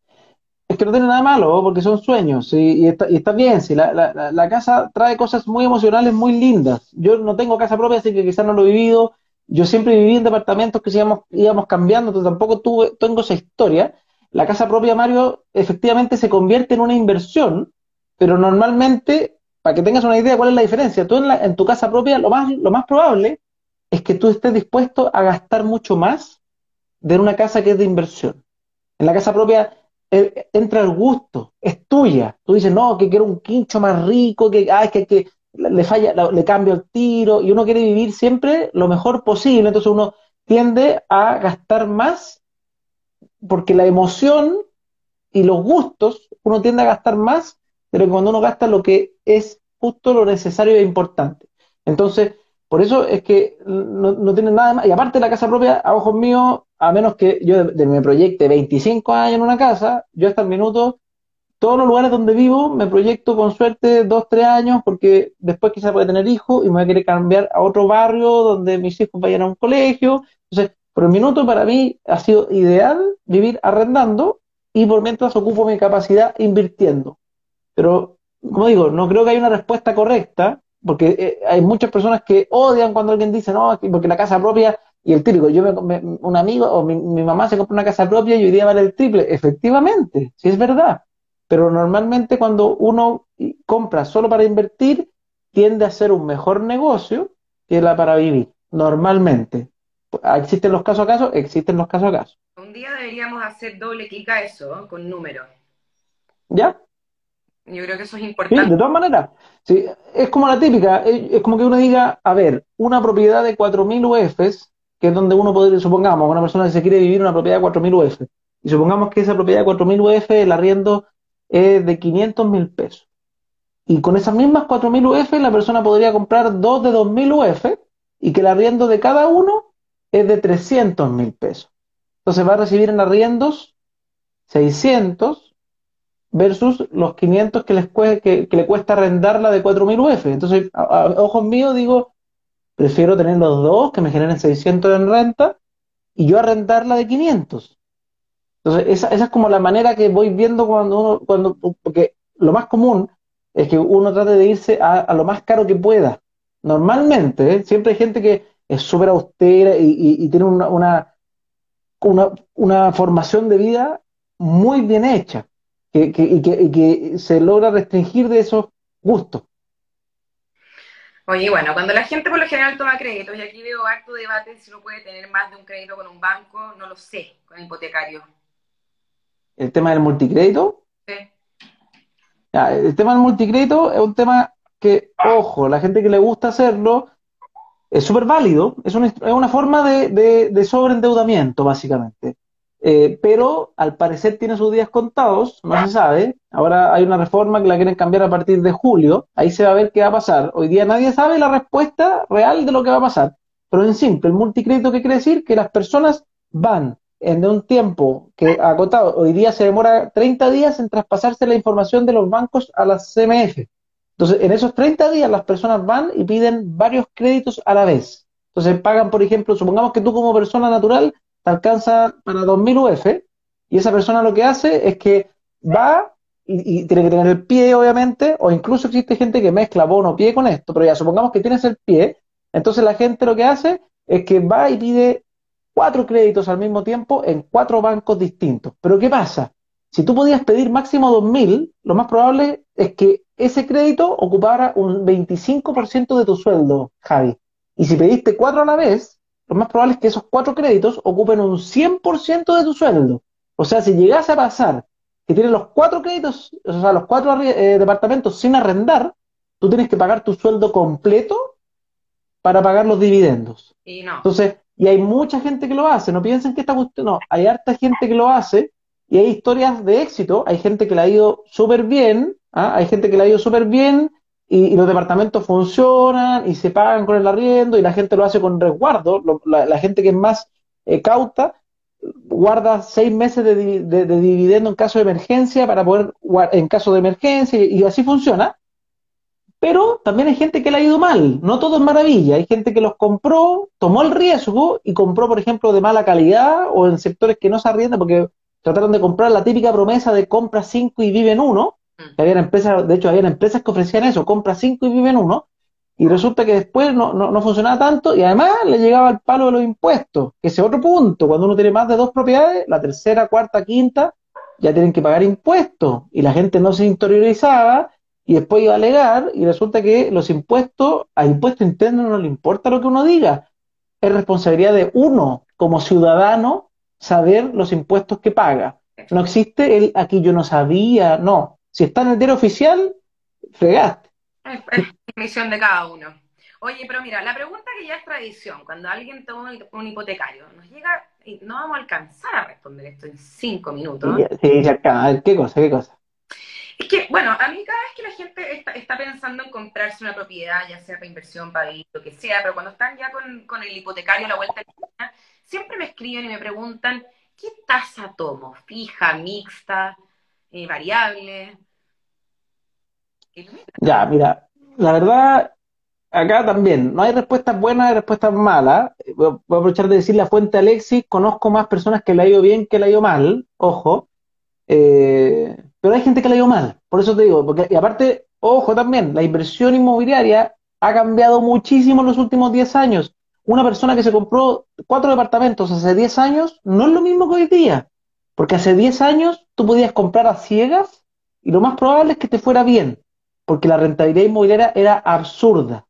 Es que no tiene nada malo, porque son sueños, y, está, y está, bien, sí, la, la, casa trae cosas muy emocionales, muy lindas. Yo no tengo casa propia, así que quizás no lo he vivido. Yo siempre viví en departamentos que íbamos, íbamos cambiando, entonces tampoco tuve, tengo esa historia. La casa propia, Mario, efectivamente se convierte en una inversión, pero normalmente, para que tengas una idea cuál es la diferencia, tú en, en tu casa propia lo más, lo más probable es que tú estés dispuesto a gastar mucho más de una casa que es de inversión. En la casa propia eh, entra el gusto, es tuya. Tú dices, no, que quiero un quincho más rico, que, ah, que, le falla, le cambio el tiro, y uno quiere vivir siempre lo mejor posible, entonces uno tiende a gastar más porque la emoción y los gustos, uno tiende a gastar más pero cuando uno gasta lo que es justo lo necesario e importante. Entonces, por eso es que no, tiene nada más. Y aparte la casa propia, a ojos míos, a menos que yo me proyecte 25 años en una casa, yo hasta el minuto todos los lugares donde vivo me proyecto con suerte dos, tres años, porque después quizás voy a tener hijos y me voy a querer cambiar a otro barrio donde mis hijos vayan a un colegio. Entonces, por el minuto para mí ha sido ideal vivir arrendando y por mientras ocupo mi capacidad invirtiendo. Pero, como digo, no creo que haya una respuesta correcta, porque eh, hay muchas personas que odian cuando alguien dice, no, porque la casa propia, y el típico, yo me, un amigo o mi, mi, mamá se compra una casa propia y hoy día vale el triple. Efectivamente, sí es verdad. Pero normalmente cuando uno compra solo para invertir, tiende a ser un mejor negocio que la para vivir, normalmente. ¿Existen los casos a caso? Existen los casos a caso. Un día deberíamos hacer doble clic a eso, con números. ¿Ya? Yo creo que eso es importante. Sí, de todas maneras. Sí, es como la típica, es como que uno diga, a ver, una propiedad de 4.000 UFs, que es donde uno podría, supongamos, una persona que se quiere vivir una propiedad de 4.000 UF, y supongamos que esa propiedad de 4.000 UF, el arriendo es de 500 mil pesos. Y con esas mismas 4.000 UF la persona podría comprar dos de 2.000 UF y que el arriendo de cada uno es de 300 mil pesos. Entonces va a recibir en arriendos 600 versus los 500 que, les que, le cuesta arrendarla de 4.000 UF. Entonces, a, ojos míos digo, prefiero tener los dos que me generen 600 en renta y yo arrendarla de 500. Entonces, esa, esa, es como la manera que voy viendo cuando uno, cuando, porque lo más común es que uno trate de irse a, lo más caro que pueda. Normalmente, ¿eh? siempre hay gente que es súper austera y, tiene una, una, una, formación de vida muy bien hecha que, que, y, que, se logra restringir de esos gustos. Oye, bueno, cuando la gente por lo general toma créditos, y aquí veo harto debate si uno puede tener más de un crédito con un banco, no lo sé, con hipotecario el tema del multicrédito. Sí. el tema del multicrédito es un tema que, ojo, la gente que le gusta hacerlo es súper válido, es una, es una forma de, de, sobreendeudamiento, básicamente. Eh, pero al parecer tiene sus días contados, no se sabe. Ahora hay una reforma que la quieren cambiar a partir de julio, ahí se va a ver qué va a pasar. Hoy día nadie sabe la respuesta real de lo que va a pasar. Pero en simple, el multicrédito, ¿qué quiere decir? Que las personas van en un tiempo que agotado, hoy día se demora 30 días en traspasarse la información de los bancos a las CMF. Entonces, en esos 30 días las personas van y piden varios créditos a la vez. Entonces, pagan, por ejemplo, supongamos que tú como persona natural te alcanza para 2.000 UF y esa persona lo que hace es que va y, y, tiene que tener el pie, obviamente, o incluso existe gente que mezcla bono pie con esto, pero ya supongamos que tienes el pie, entonces la gente lo que hace es que va y pide cuatro créditos al mismo tiempo en cuatro bancos distintos. Pero ¿qué pasa? Si tú podías pedir máximo 2.000, lo más probable es que ese crédito ocupara un 25% de tu sueldo, Javi. Y si pediste cuatro a la vez, lo más probable es que esos cuatro créditos ocupen un 100% de tu sueldo. O sea, si llegase a pasar que tienes los cuatro créditos, o sea, los cuatro eh, departamentos sin arrendar, tú tienes que pagar tu sueldo completo para pagar los dividendos. Y no. Entonces, y hay mucha gente que lo hace, no piensen que esta cuestión, no, hay harta gente que lo hace y hay historias de éxito, hay gente que le ha ido súper bien, ¿ah? hay gente que le ha ido súper bien y, los departamentos funcionan y se pagan con el arriendo y la gente lo hace con resguardo, la, gente que es más eh, cauta guarda seis meses de, dividendo en caso de emergencia para poder, en caso de emergencia y así funciona. Pero también hay gente que le ha ido mal, no todo es maravilla, hay gente que los compró, tomó el riesgo y compró, por ejemplo, de mala calidad o en sectores que no se arriendan porque trataron de comprar la típica promesa de compra cinco y vive en uno. Había empresas, de hecho, había empresas que ofrecían eso, compra cinco y vive en uno, y resulta que después no, no, funcionaba tanto y además le llegaba el palo de los impuestos, que ese otro punto, cuando uno tiene más de dos propiedades, la tercera, cuarta, quinta, ya tienen que pagar impuestos y la gente no se interiorizaba y después iba a alegar y resulta que los impuestos, a impuesto interno no le importa lo que uno diga. Es responsabilidad de uno como ciudadano saber los impuestos que paga. No existe el aquí yo no sabía, no. Si está en el diario oficial, fregaste. Es, misión de cada uno. Oye, pero mira, la pregunta que ya es tradición, cuando alguien toma un hipotecario, nos llega y no vamos a alcanzar a responder esto en cinco minutos. Sí, sí, acá. ¿Qué cosa? ¿Qué cosa? Es que, bueno, a mí cada vez que la gente está, pensando en comprarse una propiedad, ya sea para inversión, para vivir, lo que sea, pero cuando están ya con, el hipotecario a la vuelta de la siempre me escriben y me preguntan, ¿qué tasa tomo? ¿Fija, mixta? eh, variable. Ya, mira, la verdad, acá también, no hay respuestas buenas y respuestas malas. Voy a aprovechar de decir la fuente Alexis, conozco más personas que le ha ido bien que le ha ido mal, ojo, eh, pero hay gente que le ha ido mal, por eso te digo, porque, y aparte, ojo también, la inversión inmobiliaria ha cambiado muchísimo en los últimos 10 años. Una persona que se compró cuatro departamentos hace 10 años no es lo mismo que hoy día, porque hace 10 años tú podías comprar a ciegas y lo más probable es que te fuera bien, porque la rentabilidad inmobiliaria era absurda.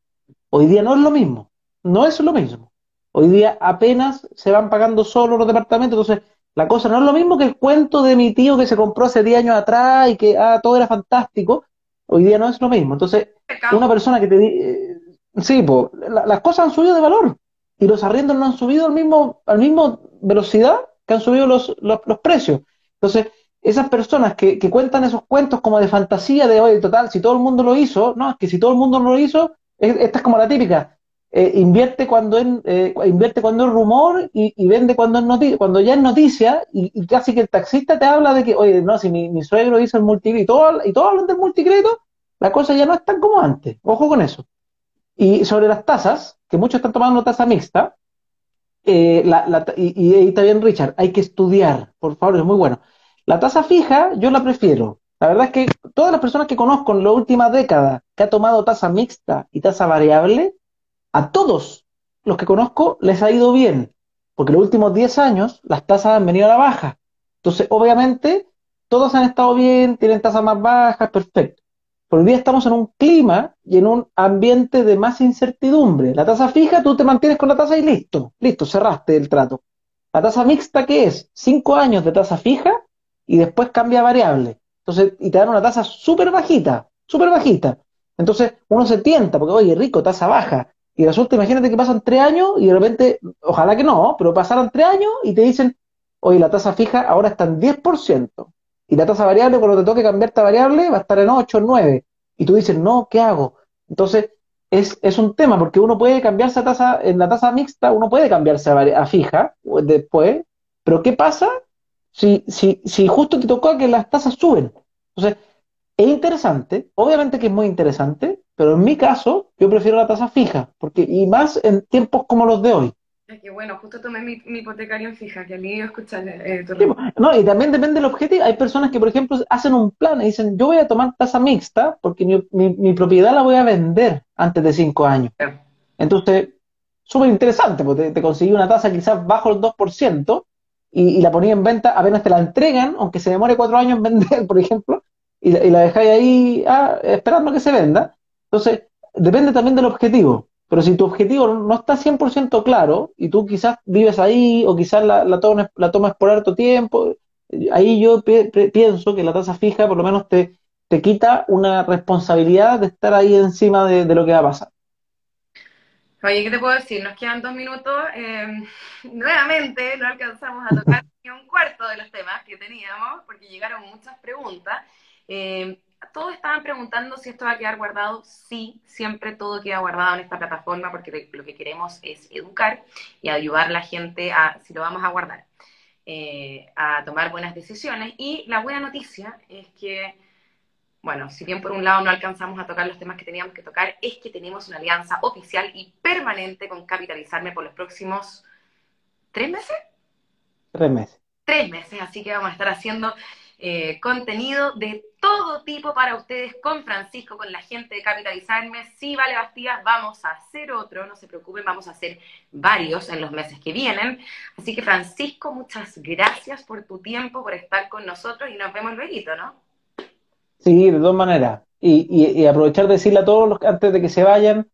Hoy día no es lo mismo, no es lo mismo. Hoy día apenas se van pagando solo los departamentos, entonces la cosa no es lo mismo que el cuento de mi tío que se compró hace 10 años atrás y que ah, todo era fantástico. Hoy día no es lo mismo. Entonces, una persona que te dice, sí, pues, las cosas han subido de valor y los arriendos no han subido al mismo, al mismo velocidad que han subido los, los, precios. Entonces, esas personas que, que, cuentan esos cuentos como de fantasía de, hoy total, si todo el mundo lo hizo, no, es que si todo el mundo lo hizo, esta es como la típica, eh, invierte cuando es, eh, invierte cuando es rumor y, vende cuando es noticia, cuando ya es noticia y, casi que el taxista te habla de que, oye, no, si mi, suegro hizo el multicrédito y todo, y hablan del multicrédito, la cosa ya no es tan como antes. Ojo con eso. Y sobre las tasas, que muchos están tomando tasa mixta, eh, y, y, ahí está bien Richard, hay que estudiar, por favor, es muy bueno. La tasa fija yo la prefiero. La verdad es que todas las personas que conozco en la última década que ha tomado tasa mixta y tasa variable, a todos los que conozco les ha ido bien, porque en los últimos 10 años las tasas han venido a la baja. Entonces, obviamente, todos han estado bien, tienen tasas más bajas, perfecto. Pero hoy día estamos en un clima y en un ambiente de más incertidumbre. La tasa fija, tú te mantienes con la tasa y listo, listo, cerraste el trato. La tasa mixta, ¿qué es? Cinco años de tasa fija y después cambia variable. Entonces, y te dan una tasa súper bajita, súper bajita. Entonces, uno se tienta, porque, oye, rico, tasa baja. Y resulta, imagínate que pasan tres años y de repente, ojalá que no, pero pasaron tres años y te dicen, oye, la tasa fija ahora está en 10%. Y la tasa variable, cuando te toque cambiarte a variable, va a estar en 8 o 9. Y tú dices, no, ¿qué hago? Entonces, es, es un tema, porque uno puede cambiarse a tasa, en la tasa mixta, uno puede cambiarse a, a fija después, pero ¿qué pasa si, si, si justo te tocó que las tasas suben? Entonces, es interesante, obviamente que es muy interesante, pero en mi caso, yo prefiero la tasa fija, porque y más en tiempos como los de hoy. Es que bueno, justo tomé mi, hipotecario en fija, que a mí escuchar eh, pues, No, y también depende del objetivo. Hay personas que, por ejemplo, hacen un plan y dicen, yo voy a tomar tasa mixta porque mi, propiedad la voy a vender antes de cinco años. Entonces, súper interesante, porque te, conseguí una tasa quizás bajo el 2% y, la ponía en venta, apenas te la entregan, aunque se demore cuatro años en vender, por ejemplo, y, la dejáis ahí ah, esperando que se venda. Entonces, depende también del objetivo. Pero si tu objetivo no está 100% claro y tú quizás vives ahí o quizás la, la, tomas, la tomas por harto tiempo, ahí yo pienso que la tasa fija por lo menos te, te quita una responsabilidad de estar ahí encima de, lo que va a pasar. Oye, ¿qué te puedo decir? Nos quedan dos minutos. Eh, nuevamente no alcanzamos a tocar ni un cuarto de los temas que teníamos porque llegaron muchas preguntas. Eh, todos estaban preguntando si esto va a quedar guardado. Sí, siempre todo queda guardado en esta plataforma porque lo que queremos es educar y ayudar a la gente a, si lo vamos a guardar, eh, a tomar buenas decisiones. Y la buena noticia es que, bueno, si bien por un lado no alcanzamos a tocar los temas que teníamos que tocar, es que tenemos una alianza oficial y permanente con Capitalizarme por los próximos tres meses. Tres meses. Tres meses, así que vamos a estar haciendo eh, contenido de todo tipo para ustedes con Francisco, con la gente de Capitalizarme. Sí, vale, Bastidas, vamos a hacer otro, no se preocupen, vamos a hacer varios en los meses que vienen. Así que, Francisco, muchas gracias por tu tiempo, por estar con nosotros y nos vemos luego, ¿no? Sí, de todas maneras. Y, aprovechar de decirle a todos los antes de que se vayan,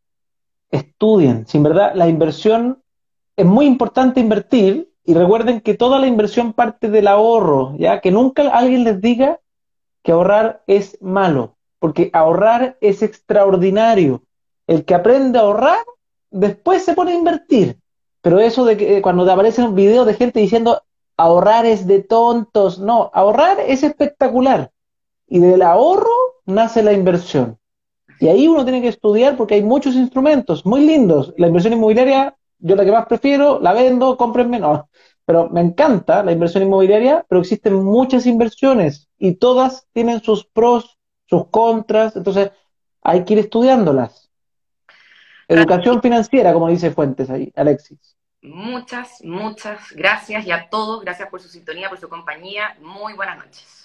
estudien. Sin verdad, la inversión es muy importante invertir, y recuerden que toda la inversión parte del ahorro, ya que nunca alguien les diga que ahorrar es malo, porque ahorrar es extraordinario. El que aprende a ahorrar, después se pone a invertir. Pero eso de que eh, cuando te aparecen videos de gente diciendo ahorrar es de tontos, no, ahorrar es espectacular. Y del ahorro nace la inversión. Y ahí uno tiene que estudiar porque hay muchos instrumentos muy lindos. La inversión inmobiliaria, yo la que más prefiero, la vendo, cómprenme, no. Pero me encanta la inversión inmobiliaria, pero existen muchas inversiones y todas tienen sus pros, sus contras, entonces hay que ir estudiándolas. Educación financiera, como dice Fuentes ahí, Alexis. Muchas, muchas gracias y a todos, gracias por su sintonía, por su compañía. Muy buenas noches.